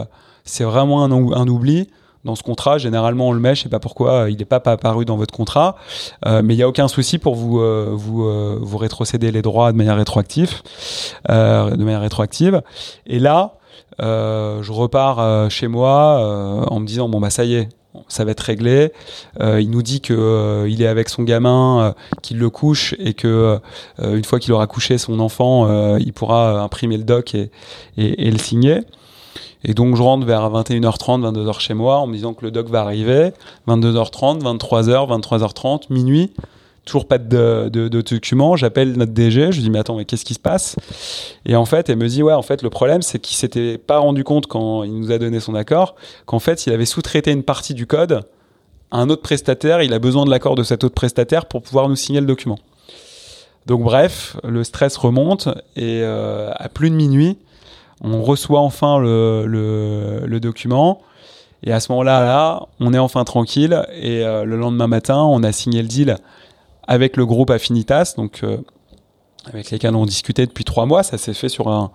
c'est vraiment un, un oubli dans ce contrat. Généralement, on le met. Je sais pas pourquoi il n'est pas, apparu dans votre contrat, euh, mais il n'y a aucun souci pour vous euh, vous euh, rétrocéder les droits de manière rétroactive, de manière rétroactive. Et là, je repars chez moi en me disant bon bah ça y est. Ça va être réglé. il nous dit que il est avec son gamin, qu'il le couche et que une fois qu'il aura couché son enfant, il pourra imprimer le doc et le signer. Et donc je rentre vers 21h30, 22h chez moi en me disant que le doc va arriver. 22h30, 23h, 23h30, minuit. Toujours pas de, documents. J'appelle notre DG. Je lui dis mais attends mais qu'est-ce qui se passe? Et en fait elle me dit ouais en fait le problème c'est qu'il s'était pas rendu compte quand il nous a donné son accord qu'en fait il avait sous-traité une partie du code à un autre prestataire. Il a besoin de l'accord de cet autre prestataire pour pouvoir nous signer le document. Donc bref, le stress remonte et euh, à plus de minuit, on reçoit enfin le, document. Et à ce moment-là, là, on est enfin tranquille. Et euh, le lendemain matin, on a signé le deal avec le groupe Affinitas, donc euh, avec lesquels on discutait depuis trois mois. Ça s'est fait sur un,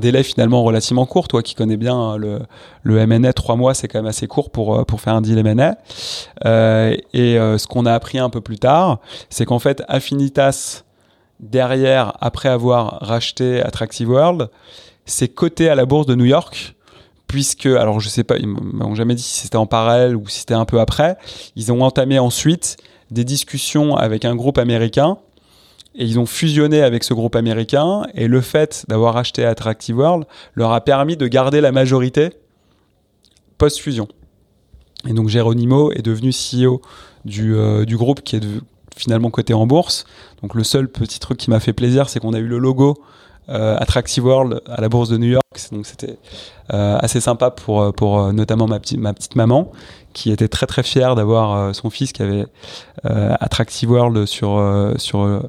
délai finalement relativement court. Toi qui connais bien hein, le, le MNA, trois mois, c'est quand même assez court pour, euh, pour faire un deal MNA. Euh, et ce qu'on a appris un peu plus tard, c'est qu'en fait, Affinitas, derrière, après avoir racheté Attractive World, c'est coté à la bourse de New York puisque, alors je sais pas, ils m'ont jamais dit si c'était en parallèle ou si c'était un peu après, ils ont entamé ensuite des discussions avec un groupe américain et ils ont fusionné avec ce groupe américain et le fait d'avoir acheté Attractive World leur a permis de garder la majorité post-fusion. Et donc Geronimo est devenu CEO du, euh, du groupe qui est finalement coté en bourse. Donc le seul petit truc qui m'a fait plaisir, c'est qu'on a eu le logo euh, Attractive World à la bourse de New York. Donc c'était euh, assez sympa pour, euh, pour notamment ma, petite ma petite maman qui était très très fière d'avoir son fils qui avait Attractive World sur, sur,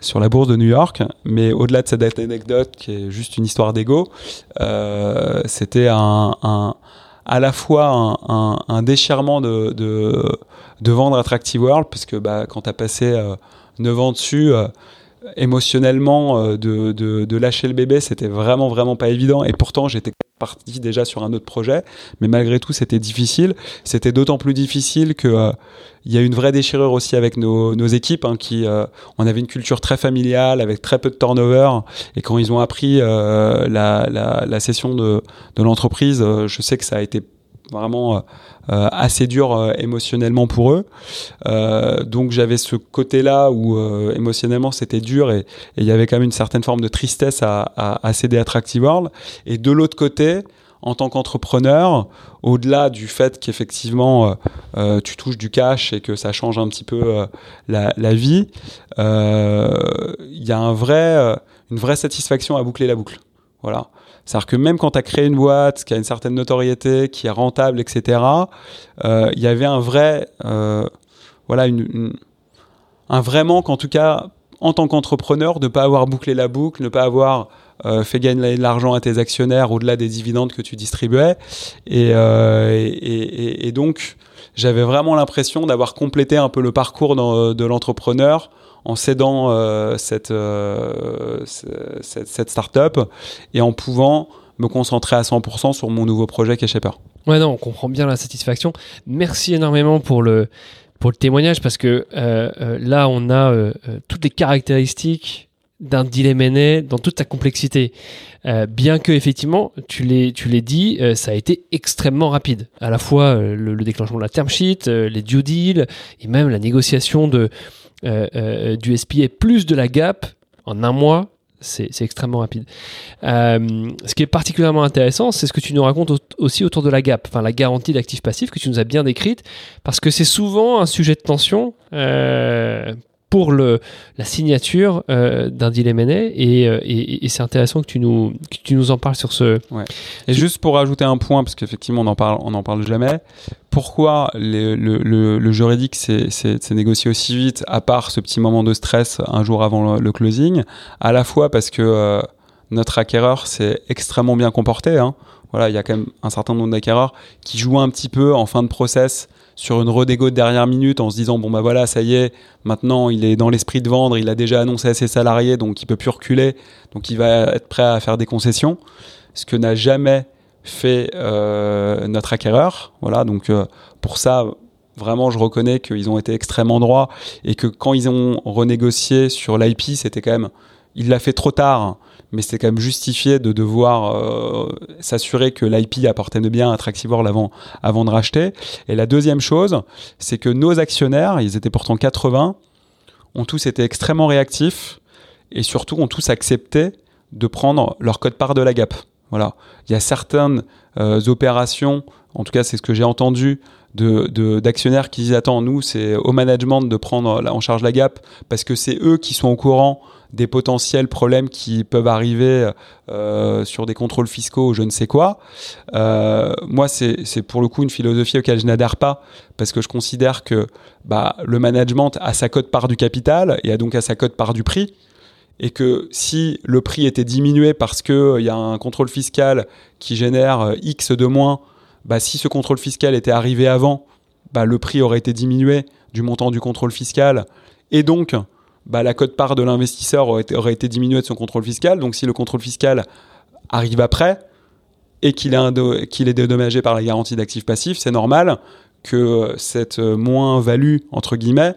sur la bourse de New York. Mais au-delà de cette anecdote qui est juste une histoire d'ego, c'était un, à la fois un, déchirement de, de, vendre Attractive World, puisque bah, quand tu as passé 9 ans dessus, émotionnellement euh, de, de, de, lâcher le bébé, c'était vraiment vraiment pas évident. Et pourtant, j'étais parti déjà sur un autre projet, mais malgré tout, c'était difficile. C'était d'autant plus difficile que euh, il y a une vraie déchirure aussi avec nos, nos équipes, hein, qui euh, on avait une culture très familiale avec très peu de turnover. Et quand ils ont appris la, la, la, session de, de l'entreprise, je sais que ça a été vraiment euh, assez dur euh, émotionnellement pour eux. Euh, donc j'avais ce côté-là où émotionnellement c'était dur et il y avait quand même une certaine forme de tristesse à, à, à céder à Tractive World. Et de l'autre côté, en tant qu'entrepreneur, au-delà du fait qu'effectivement euh, tu touches du cash et que ça change un petit peu euh, la, la, vie, il y a un vrai, une vraie satisfaction à boucler la boucle. Voilà. C'est-à-dire que même quand tu as créé une boîte qui a une certaine notoriété, qui est rentable, etc., euh, il y avait un vrai, euh, voilà, un vrai manque, en tout cas, en tant qu'entrepreneur, de ne pas avoir bouclé la boucle, ne pas avoir euh, fait gagner de l'argent à tes actionnaires au-delà des dividendes que tu distribuais. Et, et, donc, j'avais vraiment l'impression d'avoir complété un peu le parcours de l'entrepreneur en cédant euh, cette, euh, cette, start-up et en pouvant me concentrer à 100% sur mon nouveau projet qui est Shaper. Ouais, non, on comprend bien la satisfaction. Merci énormément pour le, pour le témoignage parce que euh, euh là, on a euh, toutes les caractéristiques d'un M&A dans toute sa complexité. Euh, bien que effectivement, tu l'es, tu l'es dit, ça a été extrêmement rapide. À la fois le, le, déclenchement de la term sheet, les due deals et même la négociation de euh, euh, du SPA plus de la gap en un mois, c'est extrêmement rapide. Euh, ce qui est particulièrement intéressant, c'est ce que tu nous racontes aussi autour de la gap, enfin la garantie d'actifs passifs que tu nous as bien décrite, parce que c'est souvent un sujet de tension pour le, la signature euh, d'un et, euh, et, et c'est intéressant que tu, nous, que tu nous en parles sur ce... Ouais. Et juste pour rajouter un point, parce qu'effectivement on en parle, on en parle jamais, pourquoi le, le, le, juridique s'est négocié aussi vite, à part ce petit moment de stress un jour avant le, closing, à la fois parce que euh, notre acquéreur s'est extrêmement bien comporté, hein. voilà, il y a quand même un certain nombre d'acquéreurs qui jouent un petit peu en fin de process sur une redégo de dernière minute en se disant bon bah voilà ça y est maintenant il est dans l'esprit de vendre il a déjà annoncé à ses salariés donc il peut plus reculer donc il va être prêt à faire des concessions. Ce que n'a jamais fait euh, notre acquéreur. Voilà donc euh, pour ça vraiment je reconnais qu'ils ont été extrêmement droits et que quand ils ont renégocié sur l'IP c'était quand même il l'a fait trop tard mais c'était quand même justifié de devoir euh, s'assurer que l'IP apportait bien à Traxivore avant, de racheter. Et la deuxième chose, c'est que nos actionnaires, ils étaient pourtant 80, ont tous été extrêmement réactifs et surtout ont tous accepté de prendre leur code-part de la gap. Voilà. Il y a certaines euh, opérations, en tout cas c'est ce que j'ai entendu, de, d'actionnaires qui disent attends nous c'est au management de prendre en charge la gap parce que c'est eux qui sont au courant des potentiels problèmes qui peuvent arriver euh, sur des contrôles fiscaux ou je ne sais quoi. Euh, moi, c'est pour le coup une philosophie auquel je n'adhère pas parce que je considère que bah, le management a sa cote part du capital et a donc à sa cote part du prix. Et que si le prix était diminué parce qu'il euh, y a un contrôle fiscal qui génère euh, X de moins, bah, si ce contrôle fiscal était arrivé avant, bah, le prix aurait été diminué du montant du contrôle fiscal. Et donc, bah, la cote-part de l'investisseur aurait, aurait, été diminuée de son contrôle fiscal. Donc si le contrôle fiscal arrive après et qu'il est, qu'il est dédommagé par la garantie d'actifs passifs, c'est normal que cette moins-value, entre guillemets,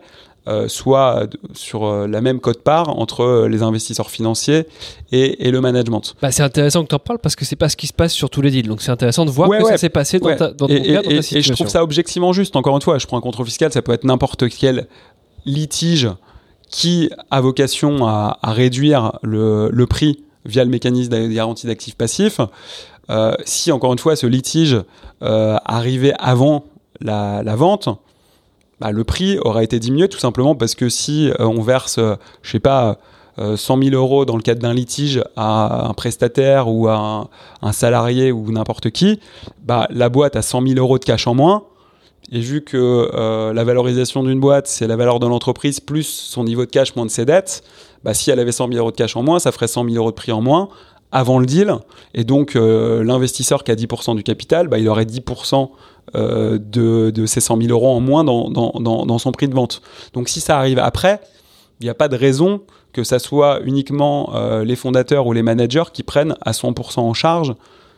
euh, soit sur euh, la même cote-part entre euh, les investisseurs financiers et, et le management. Bah, c'est intéressant que tu en parles parce que c'est pas ce qui se passe sur tous les deals. Donc c'est intéressant de voir ouais, que ouais, ça s'est passé dans, ta, dans, ton et, cas, dans ta situation. Et je trouve ça objectivement juste. Encore une fois, je prends un contrôle fiscal, ça peut être n'importe quel litige qui a vocation à, réduire le, prix via le mécanisme de garantie d'actifs passifs. Euh, si encore une fois ce litige euh, arrivait avant la, vente, bah, le prix aurait été diminué tout simplement parce que si euh, on verse, je sais pas, 100 000 euros dans le cadre d'un litige à un prestataire ou à un, un salarié ou n'importe qui, bah, la boîte a 100 000 euros de cash en moins et vu que euh, la valorisation d'une boîte, c'est la valeur de l'entreprise plus son niveau de cash moins de ses dettes, bah, si elle avait 100 000 euros de cash en moins, ça ferait 100 000 euros de prix en moins avant le deal. Et donc, euh, l'investisseur qui a 10% du capital, bah, il aurait 10% euh, de, de ces 100 000 euros en moins dans, son prix de vente. Donc, si ça arrive après, il n'y a pas de raison que ça soit uniquement les fondateurs ou les managers qui prennent à 100% en charge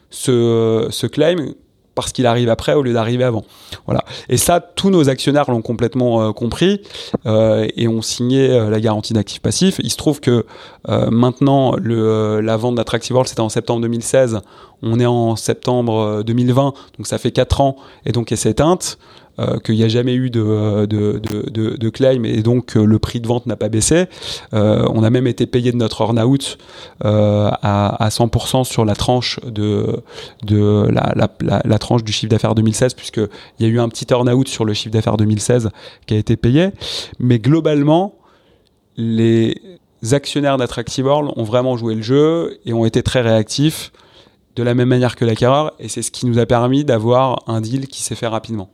ce claim parce qu'il arrive après au lieu d'arriver avant. Voilà. Et ça, tous nos actionnaires l'ont complètement euh, compris euh, et ont signé euh, la garantie d'actifs passifs. Il se trouve que maintenant, le, la vente d'Attractive c'était en septembre 2016. On est en septembre 2020, donc ça fait 4 ans, et donc elle éteinte. Euh, qu'il n'y a jamais eu de, de, de, claim et donc euh, le prix de vente n'a pas baissé. Euh, on a même été payé de notre earn-out à, à 100% sur la tranche de, la, tranche du chiffre d'affaires 2016 puisqu'il y a eu un petit earn-out sur le chiffre d'affaires 2016 qui a été payé. Mais globalement, les actionnaires d'Attractive World ont vraiment joué le jeu et ont été très réactifs de la même manière que l'acquéreur et c'est ce qui nous a permis d'avoir un deal qui s'est fait rapidement.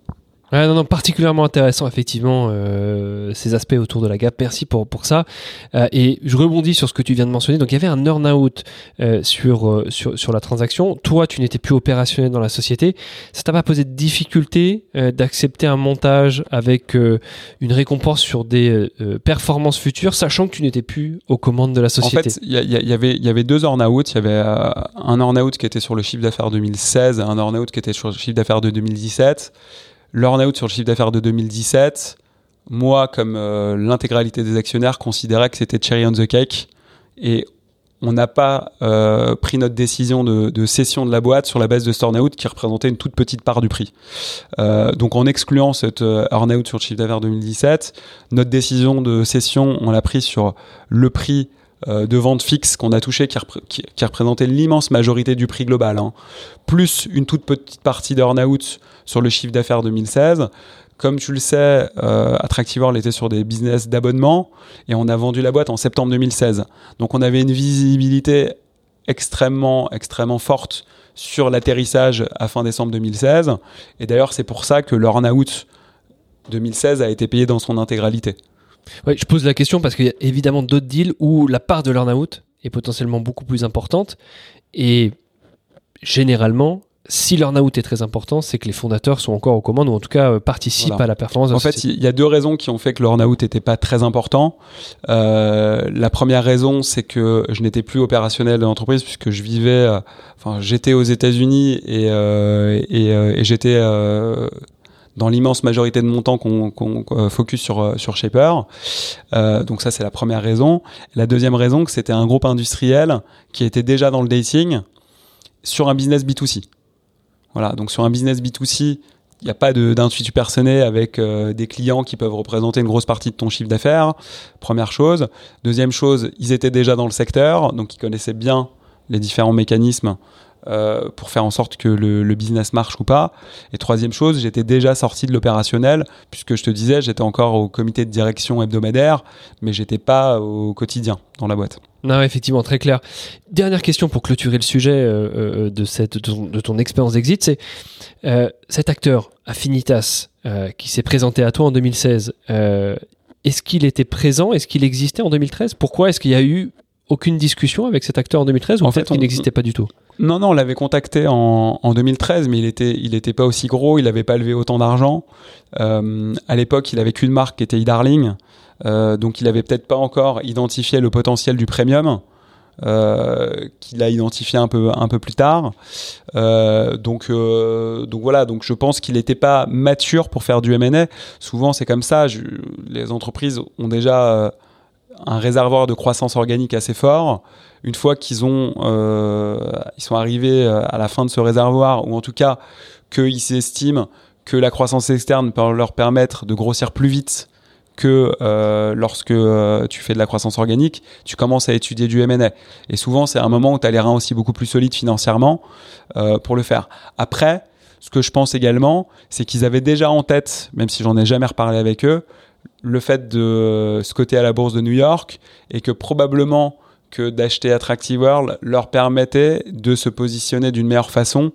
Ouais, non, non, particulièrement intéressant, effectivement, euh, ces aspects autour de la gap. Merci pour, pour ça. Euh, et je rebondis sur ce que tu viens de mentionner. Donc, il y avait un earn-out euh, sur, sur, sur la transaction. Toi, tu n'étais plus opérationnel dans la société. Ça t'a pas posé de difficulté d'accepter un montage avec une récompense sur des performances futures, sachant que tu n'étais plus aux commandes de la société En fait, il y, y, avait, y avait deux earn-out. Il y avait un earn-out qui était sur le chiffre d'affaires 2016 et un earn-out qui était sur le chiffre d'affaires de 2017 l'earn-out sur le chiffre d'affaires de 2017, moi, comme euh, l'intégralité des actionnaires, considérais que c'était cherry on the cake. Et on n'a pas euh, pris notre décision de, cession de la boîte sur la base de ce earn-out qui représentait une toute petite part du prix. Euh, donc en excluant cette earn-out sur le chiffre d'affaires 2017, notre décision de cession, on l'a pris sur le prix de vente fixe qu'on a touché qui, représentait l'immense majorité du prix global, hein. plus une toute petite partie d'earn-out sur le chiffre d'affaires 2016. Comme tu le sais, euh, était sur des business d'abonnement et on a vendu la boîte en septembre 2016. Donc on avait une visibilité extrêmement, extrêmement forte sur l'atterrissage à fin décembre 2016. Et d'ailleurs, c'est pour ça que l'earn-out 2016 a été payé dans son intégralité. Oui, je pose la question parce qu'il y a évidemment d'autres deals où la part de l'earn-out est potentiellement beaucoup plus importante. Et généralement, si l'earn-out est très important, c'est que les fondateurs sont encore aux commandes ou en tout cas euh, participent à la performance. En fait, il y a deux raisons qui ont fait que l'earn-out n'était pas très important. Euh, la première raison, c'est que je n'étais plus opérationnel de l'entreprise puisque je vivais, euh, enfin, j'étais aux États-Unis et, et, et j'étais dans l'immense majorité de mon temps qu'on focus sur sur Shaper. donc ça, c'est la première raison. La deuxième raison, que c'était un groupe industriel qui était déjà dans le dating sur un business B2C. Voilà, donc sur un business B2C, il n'y a pas d'intuitu personnel avec euh, des clients qui peuvent représenter une grosse partie de ton chiffre d'affaires. Première chose. Deuxième chose, ils étaient déjà dans le secteur, donc ils connaissaient bien les différents mécanismes euh, pour faire en sorte que le, business marche ou pas. Et troisième chose, j'étais déjà sorti de l'opérationnel, puisque je te disais, j'étais encore au comité de direction hebdomadaire, mais j'étais pas au quotidien dans la boîte. Non, effectivement, très clair. Dernière question pour clôturer le sujet euh, euh de, cette, de ton, expérience d'exit, c'est cet acteur, Affinitas, qui s'est présenté à toi en 2016, est-ce qu'il était présent? Est-ce qu'il existait en 2013 Pourquoi est-ce qu'il y a eu aucune discussion avec cet acteur en 2013 ou en fait il n'existait pas du tout? Non, non, on l'avait contacté en, en, 2013, mais il était, il était pas aussi gros, il n'avait pas levé autant d'argent. Euh, à l'époque, il avait qu'une marque qui était e-Darling, euh, donc il avait peut-être pas encore identifié le potentiel du premium. Euh, qu'il a identifié un peu un peu plus tard. Euh, donc euh, donc voilà, donc je pense qu'il n'était pas mature pour faire du M&A. Souvent c'est comme ça. Je, les entreprises ont déjà un réservoir de croissance organique assez fort. Une fois qu'ils ont, euh, ils sont arrivés euh, à la fin de ce réservoir, ou en tout cas qu'ils s'estiment que la croissance externe peut leur permettre de grossir plus vite que euh, lorsque euh, tu fais de la croissance organique, tu commences à étudier du M&A. Et souvent, c'est un moment où tu as les reins aussi beaucoup plus solides financièrement euh, pour le faire. Après, ce que je pense également, c'est qu'ils avaient déjà en tête, même si j'en ai jamais reparlé avec eux, le fait de se coter à la bourse de New York et que probablement que d'acheter Attractive World leur permettait de se positionner d'une meilleure façon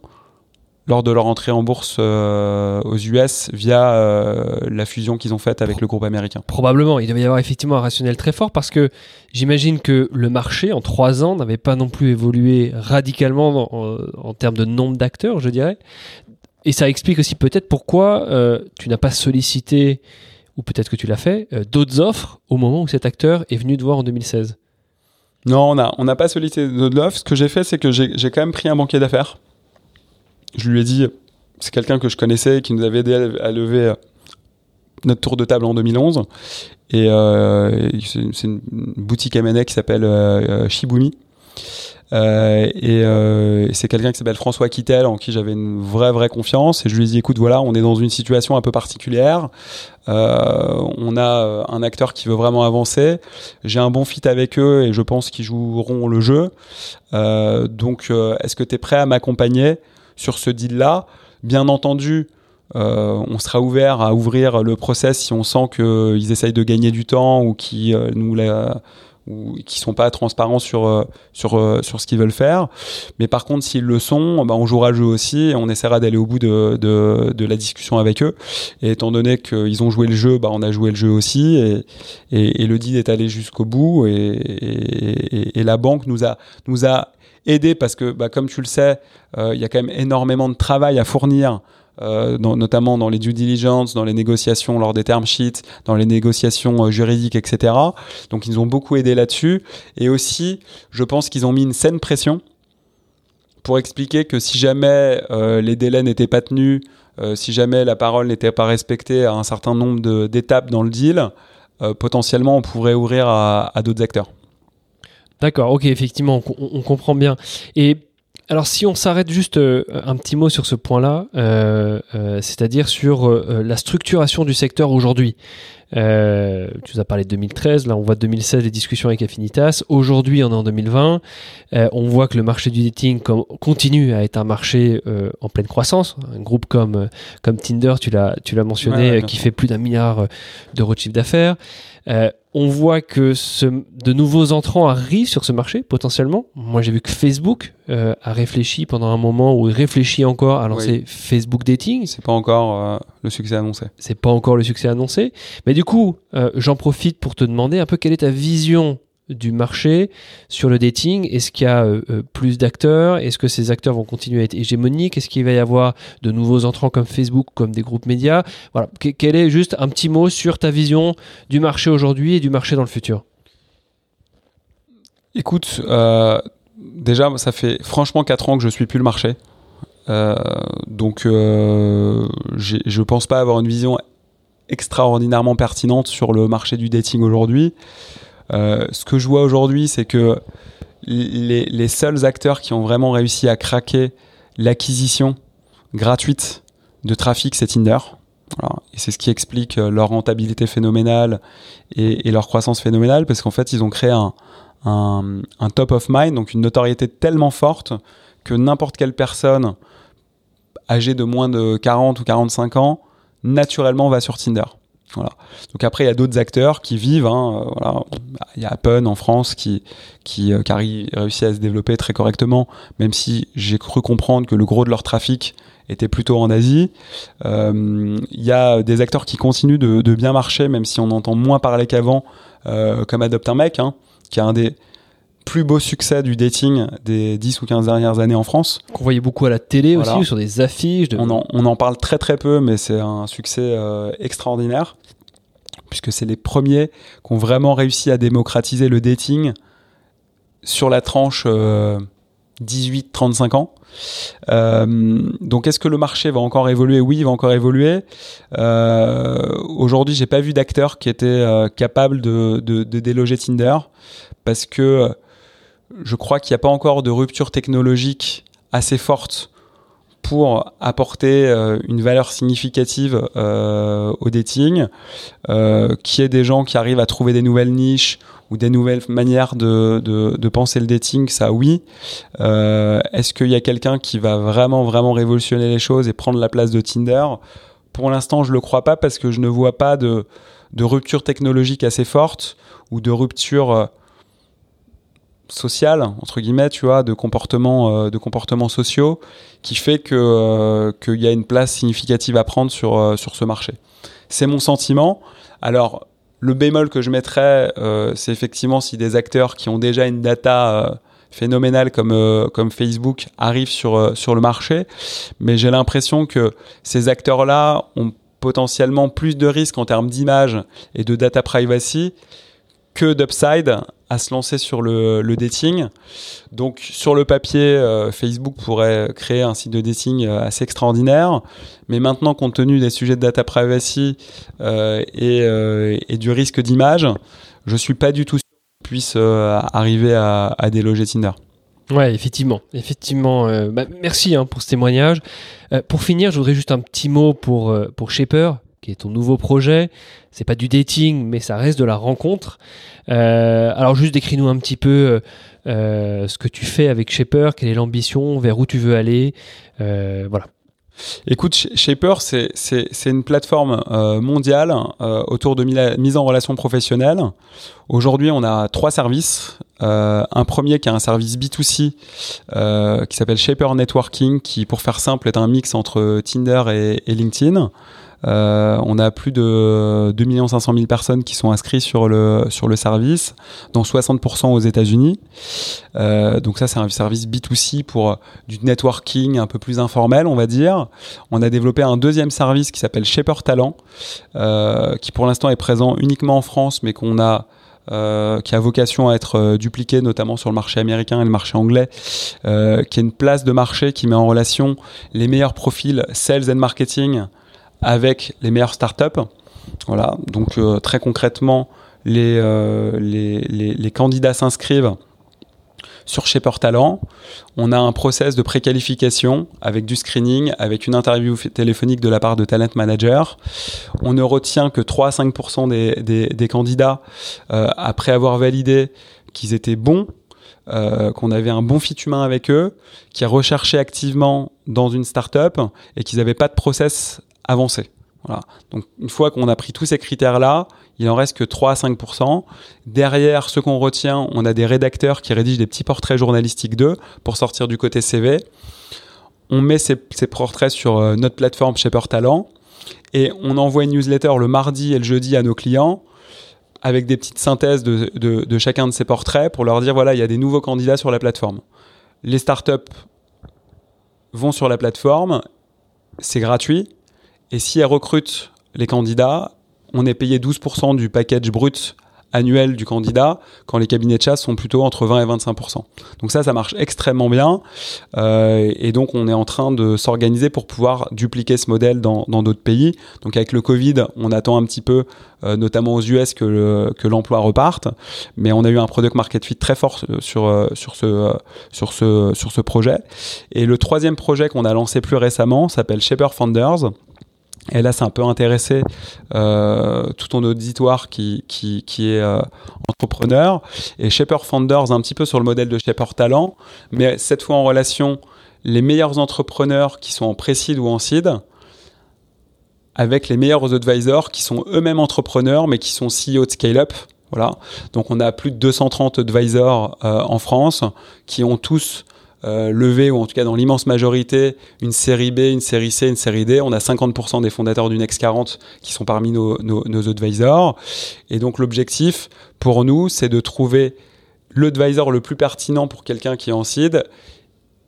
lors de leur entrée en bourse euh, aux US via euh, la fusion qu'ils ont faite avec le groupe américain. Probablement, il devait y avoir effectivement un rationnel très fort parce que j'imagine que le marché en trois ans n'avait pas non plus évolué radicalement en, en termes de nombre d'acteurs, je dirais. Et ça explique aussi peut-être pourquoi euh, tu n'as pas sollicité ou peut-être que tu l'as fait, euh, d'autres offres au moment où cet acteur est venu te voir en 2016 Non, on n'a on a pas sollicité de l'offre. Ce que j'ai fait, c'est que j'ai quand même pris un banquier d'affaires. Je lui ai dit, c'est quelqu'un que je connaissais, qui nous avait aidé à lever euh, notre tour de table en 2011. Et euh, c'est une boutique M&A qui s'appelle Shibumi. Euh, et, euh, c'est quelqu'un qui s'appelle François Kittel, en qui j'avais une vraie, vraie confiance. Et je lui ai dit, écoute, voilà, on est dans une situation un peu particulière. Euh, on a un acteur qui veut vraiment avancer. J'ai un bon fit avec eux et je pense qu'ils joueront le jeu. donc, est-ce que tu es prêt à m'accompagner sur ce deal-là? Bien entendu, euh, on sera ouvert à ouvrir le process si on sent qu'ils essayent de gagner du temps ou qui euh, nous la, ou qui sont pas transparents sur euh, sur sur ce qu'ils veulent faire. Mais par contre, s'ils le sont, bah, on jouera le jeu aussi et on essaiera d'aller au bout de, de, de, la discussion avec eux. Et étant donné qu'ils ont joué le jeu, bah, on a joué le jeu aussi et, et, le deal est allé jusqu'au bout et, et, et, la banque nous a nous a aidé parce que bah, comme tu le sais, il y a quand même énormément de travail à fournir euh, notamment dans les due diligence, dans les négociations lors des term sheets, dans les négociations euh, juridiques, etc. Donc ils nous ont beaucoup aidé là-dessus. Et aussi, je pense qu'ils ont mis une saine pression pour expliquer que si jamais euh, les délais n'étaient pas tenus, si jamais la parole n'était pas respectée à un certain nombre d'étapes dans le deal, potentiellement on pourrait ouvrir à, d'autres acteurs. D'accord, ok, effectivement, on, on, comprend bien. Et alors si on s'arrête juste euh, un petit mot sur ce point-là, euh, euh, c'est-à-dire sur la structuration du secteur aujourd'hui. Euh, tu nous as parlé de 2013, là on voit 2016 les discussions avec Affinitas. Aujourd'hui on est en 2020, on voit que le marché du dating continue à être un marché en pleine croissance. Un groupe comme, comme Tinder, tu l'as, tu l'as mentionné, qui fait plus d'un milliard d'euros de chiffre d'affaires. Euh, on voit que de nouveaux entrants arrivent sur ce marché potentiellement. Moi, j'ai vu que Facebook euh, a réfléchi pendant un moment ou réfléchit encore à lancer Facebook Dating. C'est pas encore euh, le succès annoncé. C'est pas encore le succès annoncé. Mais du coup, j'en profite pour te demander un peu quelle est ta vision du marché sur le dating Est-ce qu'il y a euh, euh, plus d'acteurs Est-ce que ces acteurs vont continuer à être hégémoniques Est-ce qu'il va y avoir de nouveaux entrants comme Facebook, comme des groupes médias? Voilà. quel est juste un petit mot sur ta vision du marché aujourd'hui et du marché dans le futur? Écoute, euh, déjà, ça fait franchement 4 ans que je suis plus le marché. donc, je pense pas avoir une vision extraordinairement pertinente sur le marché du dating aujourd'hui. Euh, ce que je vois aujourd'hui, c'est que les, seuls acteurs qui ont vraiment réussi à craquer l'acquisition gratuite de trafic, c'est Tinder. Et c'est ce qui explique euh, leur rentabilité phénoménale et, leur croissance phénoménale, parce qu'en fait, ils ont créé un, un, top of mind, donc une notoriété tellement forte que n'importe quelle personne âgée de moins de 40 ou 45 ans, naturellement va sur Tinder. Voilà. Donc après, il y a d'autres acteurs qui vivent. Hein, euh, voilà. Il y a Appen en France qui, qui, euh, qui réussit à se développer très correctement, même si j'ai cru comprendre que le gros de leur trafic était plutôt en Asie. Euh, il y a des acteurs qui continuent de, de, bien marcher, même si on entend moins parler qu'avant, euh, comme Adopt un mec, hein, qui a un des plus beaux succès du dating des 10 ou 15 dernières années en France. Qu'on voyait beaucoup à la télé aussi, ou sur des affiches. On, en, on, en, parle très très peu, mais c'est un succès extraordinaire puisque c'est les premiers qui ont vraiment réussi à démocratiser le dating sur la tranche 18-35 euh, ans. Euh, donc est-ce que le marché va encore évoluer? Oui, il va encore évoluer. Euh, Aujourd'hui, j'ai pas vu d'acteur qui était euh, capable de, de, de, déloger Tinder parce que je crois qu'il n'y a pas encore de rupture technologique assez forte pour apporter euh, une valeur significative euh, au dating, euh, qui est des gens qui arrivent à trouver des nouvelles niches ou des nouvelles manières de, de, penser le dating, ça oui. Euh, Est-ce qu'il y a quelqu'un qui va vraiment vraiment révolutionner les choses et prendre la place de Tinder? Pour l'instant, je le crois pas parce que je ne vois pas de, de rupture technologique assez forte ou de rupture euh, social entre guillemets tu vois de comportements euh, de comportements sociaux qui fait que euh, qu'il y a une place significative à prendre sur euh, sur ce marché. C'est mon sentiment. Alors le bémol que je mettrais c'est effectivement si des acteurs qui ont déjà une data phénoménale comme comme Facebook arrivent sur sur le marché. Mais j'ai l'impression que ces acteurs là ont potentiellement plus de risques en termes d'image et de data privacy que d'upside à se lancer sur le, dating. Donc sur le papier, euh, Facebook pourrait créer un site de dating euh, assez extraordinaire, mais maintenant compte tenu des sujets de data privacy euh, et, du risque d'image, je suis pas du tout sûr qu'on puisse arriver à, à, déloger Tinder. Ouais, effectivement, effectivement. Bah, merci hein, pour ce témoignage. pour finir, je voudrais juste un petit mot pour pour Shaper, qui est ton nouveau projet. C'est pas du dating, mais ça reste de la rencontre. Euh, alors juste décris-nous un petit peu euh, ce que tu fais avec Shaper, quelle est l'ambition, vers où tu veux aller. Euh, voilà. Écoute, Shaper, c'est une plateforme euh, mondiale euh, autour de mise en relation professionnelle. Aujourd'hui, on a trois services. Euh, un premier qui est un service B2C qui s'appelle Shaper Networking, qui, pour faire simple, est un mix entre Tinder et LinkedIn. Euh, on a plus de 2 500 000 personnes qui sont inscrites sur le, service, dont 60% aux États-Unis. Euh, donc ça, c'est un service B2C pour du networking un peu plus informel, on va dire. On a développé un deuxième service qui s'appelle Shaper Talent, euh, qui pour l'instant est présent uniquement en France, mais a euh, qui a vocation à être euh, dupliqué notamment sur le marché américain et le marché anglais, euh, qui est une place de marché qui met en relation les meilleurs profils sales and marketing avec les meilleures startups. Voilà, donc euh, très concrètement, les, euh, les, les, les, candidats s'inscrivent sur Shaper Talent. On a un process de préqualification avec du screening, avec une interview téléphonique de la part de talent manager. On ne retient que 3 à 5% des, des, des, candidats euh, après avoir validé qu'ils étaient bons euh, qu'on avait un bon fit humain avec eux, qui recherchaient activement dans une startup et qu'ils n'avaient pas de process avancé. Voilà. Donc une fois qu'on a pris tous ces critères-là, il en reste que 3 à 5% Derrière ce qu'on retient, on a des rédacteurs qui rédigent des petits portraits journalistiques d'eux pour sortir du côté CV. On met ces, portraits sur euh, notre plateforme Shaper Talent et on envoie une newsletter le mardi et le jeudi à nos clients avec des petites synthèses de, de chacun de ces portraits pour leur dire voilà, il y a des nouveaux candidats sur la plateforme. Les startups vont sur la plateforme, c'est gratuit, et si elle recrute les candidats, on est payé 12% du package brut annuel du candidat, quand les cabinets de chasse sont plutôt entre 20 et 25%. Donc ça, ça marche extrêmement bien. Euh, et donc, on est en train de s'organiser pour pouvoir dupliquer ce modèle dans d'autres pays. Donc avec le Covid, on attend un petit peu, euh, notamment aux US, que, le, que l'emploi reparte. Mais on a eu un product market fit très fort sur, euh, sur, ce, sur, ce, sur ce projet. Et le troisième projet qu'on a lancé plus récemment s'appelle Shaper Founders. Et là, c'est un peu intéressé euh, tout ton auditoire qui, est euh, entrepreneur. Et Shaper Founders, un petit peu sur le modèle de Shaper Talent, mais cette fois en relation les meilleurs entrepreneurs qui sont en pré-seed ou en seed avec les meilleurs advisors qui sont eux-mêmes entrepreneurs mais qui sont CEO de scale-up. Voilà. Donc on a plus de 230 advisors euh, en France qui ont tous euh, levé, ou en tout cas dans l'immense majorité, une série B, une série C, une série D. On a 50% des fondateurs du Next 40 qui sont parmi nos, nos, nos advisors. Et donc l'objectif pour nous, c'est de trouver l'advisor le plus pertinent pour quelqu'un qui est en seed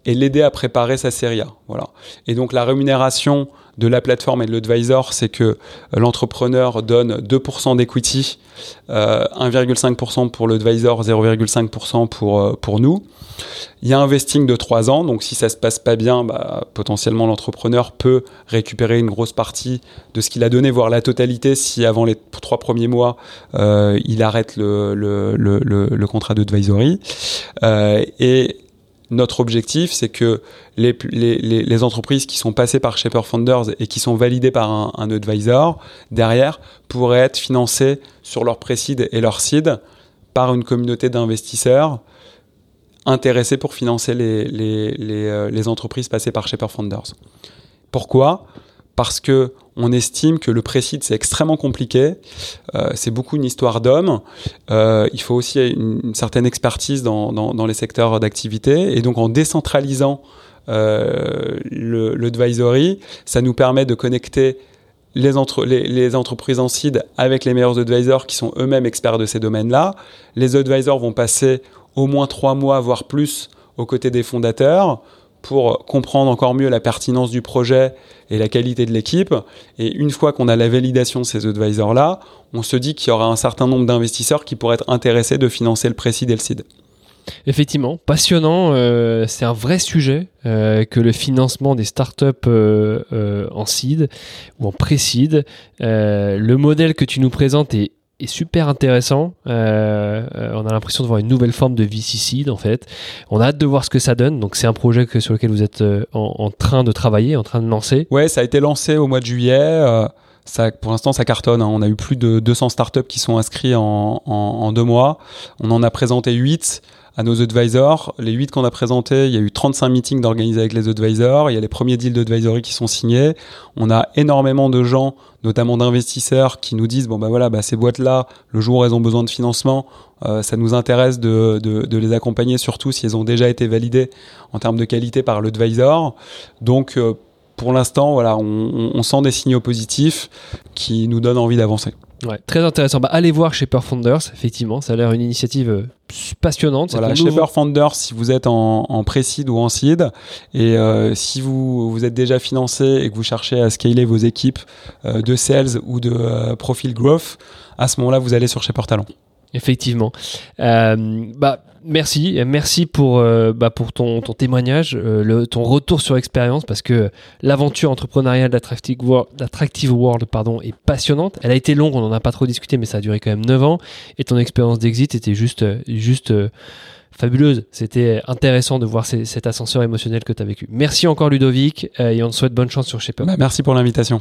et l'aider à préparer sa série A. Voilà. Et donc la rémunération de la plateforme et de l'advisor, c'est que l'entrepreneur donne 2% d'equity, euh, 1,5% pour l'advisor, 0,5% pour, euh, pour nous. Il y a un vesting de 3 ans, donc si ça se passe pas bien, bah, potentiellement l'entrepreneur peut récupérer une grosse partie de ce qu'il a donné, voire la totalité, si avant les trois premiers mois, euh, il arrête le, le, le, le contrat d'advisory. Euh, et notre objectif, c'est que les, entreprises qui sont passées par Shaper Founders et qui sont validées par un, advisor, derrière, pourraient être financées sur leur pré-seed et leur seed par une communauté d'investisseurs intéressés pour financer les, les, euh, les entreprises passées par Shaper Founders. Pourquoi? Parce que on estime que le précide c'est extrêmement compliqué, euh, c'est beaucoup une histoire d'hommes, euh, il faut aussi une, certaine expertise dans, les secteurs d'activité, et donc en décentralisant euh, l'advisory, ça nous permet de connecter les, les, entreprises en seed avec les meilleurs advisors qui sont eux-mêmes experts de ces domaines-là. Les advisors vont passer au moins trois mois, voire plus, aux côtés des fondateurs pour comprendre encore mieux la pertinence du projet et la qualité de l'équipe. Et une fois qu'on a la validation de ces advisors-là, on se dit qu'il y aura un certain nombre d'investisseurs qui pourraient être intéressés de financer le pré-seed et le. Effectivement, passionnant. Euh, c'est un vrai sujet euh, que le financement des startups euh, en seed ou en pré-seed. le modèle que tu nous présentes est est super intéressant. Euh, euh, on a l'impression de voir une nouvelle forme de VC en fait. On a hâte de voir ce que ça donne. Donc c'est un projet que, sur lequel vous êtes euh, en, train de travailler, en train de lancer. Ouais, ça a été lancé au mois de juillet. Ça, pour l'instant, ça cartonne. Hein. On a eu plus de 200 startups qui sont inscrits en, en deux mois. On en a présenté 8 à nos advisors. Les 8 qu'on a présentés, il y a eu 35 meetings d'organiser avec les advisors. Il y a les premiers deals d'advisory qui sont signés. On a énormément de gens, notamment d'investisseurs, qui nous disent bon bah voilà, bah, ces boîtes-là, le jour où elles ont besoin de financement, euh, ça nous intéresse de, de, de, les accompagner, surtout si elles ont déjà été validées en termes de qualité par l'advisor. Donc euh, pour l'instant, voilà, on, on sent des signaux positifs qui nous donnent envie d'avancer. Ouais, très intéressant. Bah, allez voir Shaper Founders, effectivement, ça a l'air une initiative euh, passionnante. Voilà, Shaper Founders, si vous êtes en, en pré-seed ou en seed, et euh, si vous, vous êtes déjà financé et que vous cherchez à scaler vos équipes euh, de sales ou de profil growth, à ce moment-là, vous allez sur Shaper Talent. Effectivement. bah, merci, merci pour, euh, bah pour ton, témoignage, euh, ton retour sur expérience, parce que l'aventure entrepreneuriale d'Attractive World, pardon, est passionnante. Elle a été longue, on n'en a pas trop discuté, mais ça a duré quand même 9 ans. Et ton expérience d'exit était juste, juste euh, fabuleuse. C'était intéressant de voir cet ascenseur émotionnel que tu as vécu. Merci encore Ludovic, et on te souhaite bonne chance sur Shaper. Bah, merci pour l'invitation.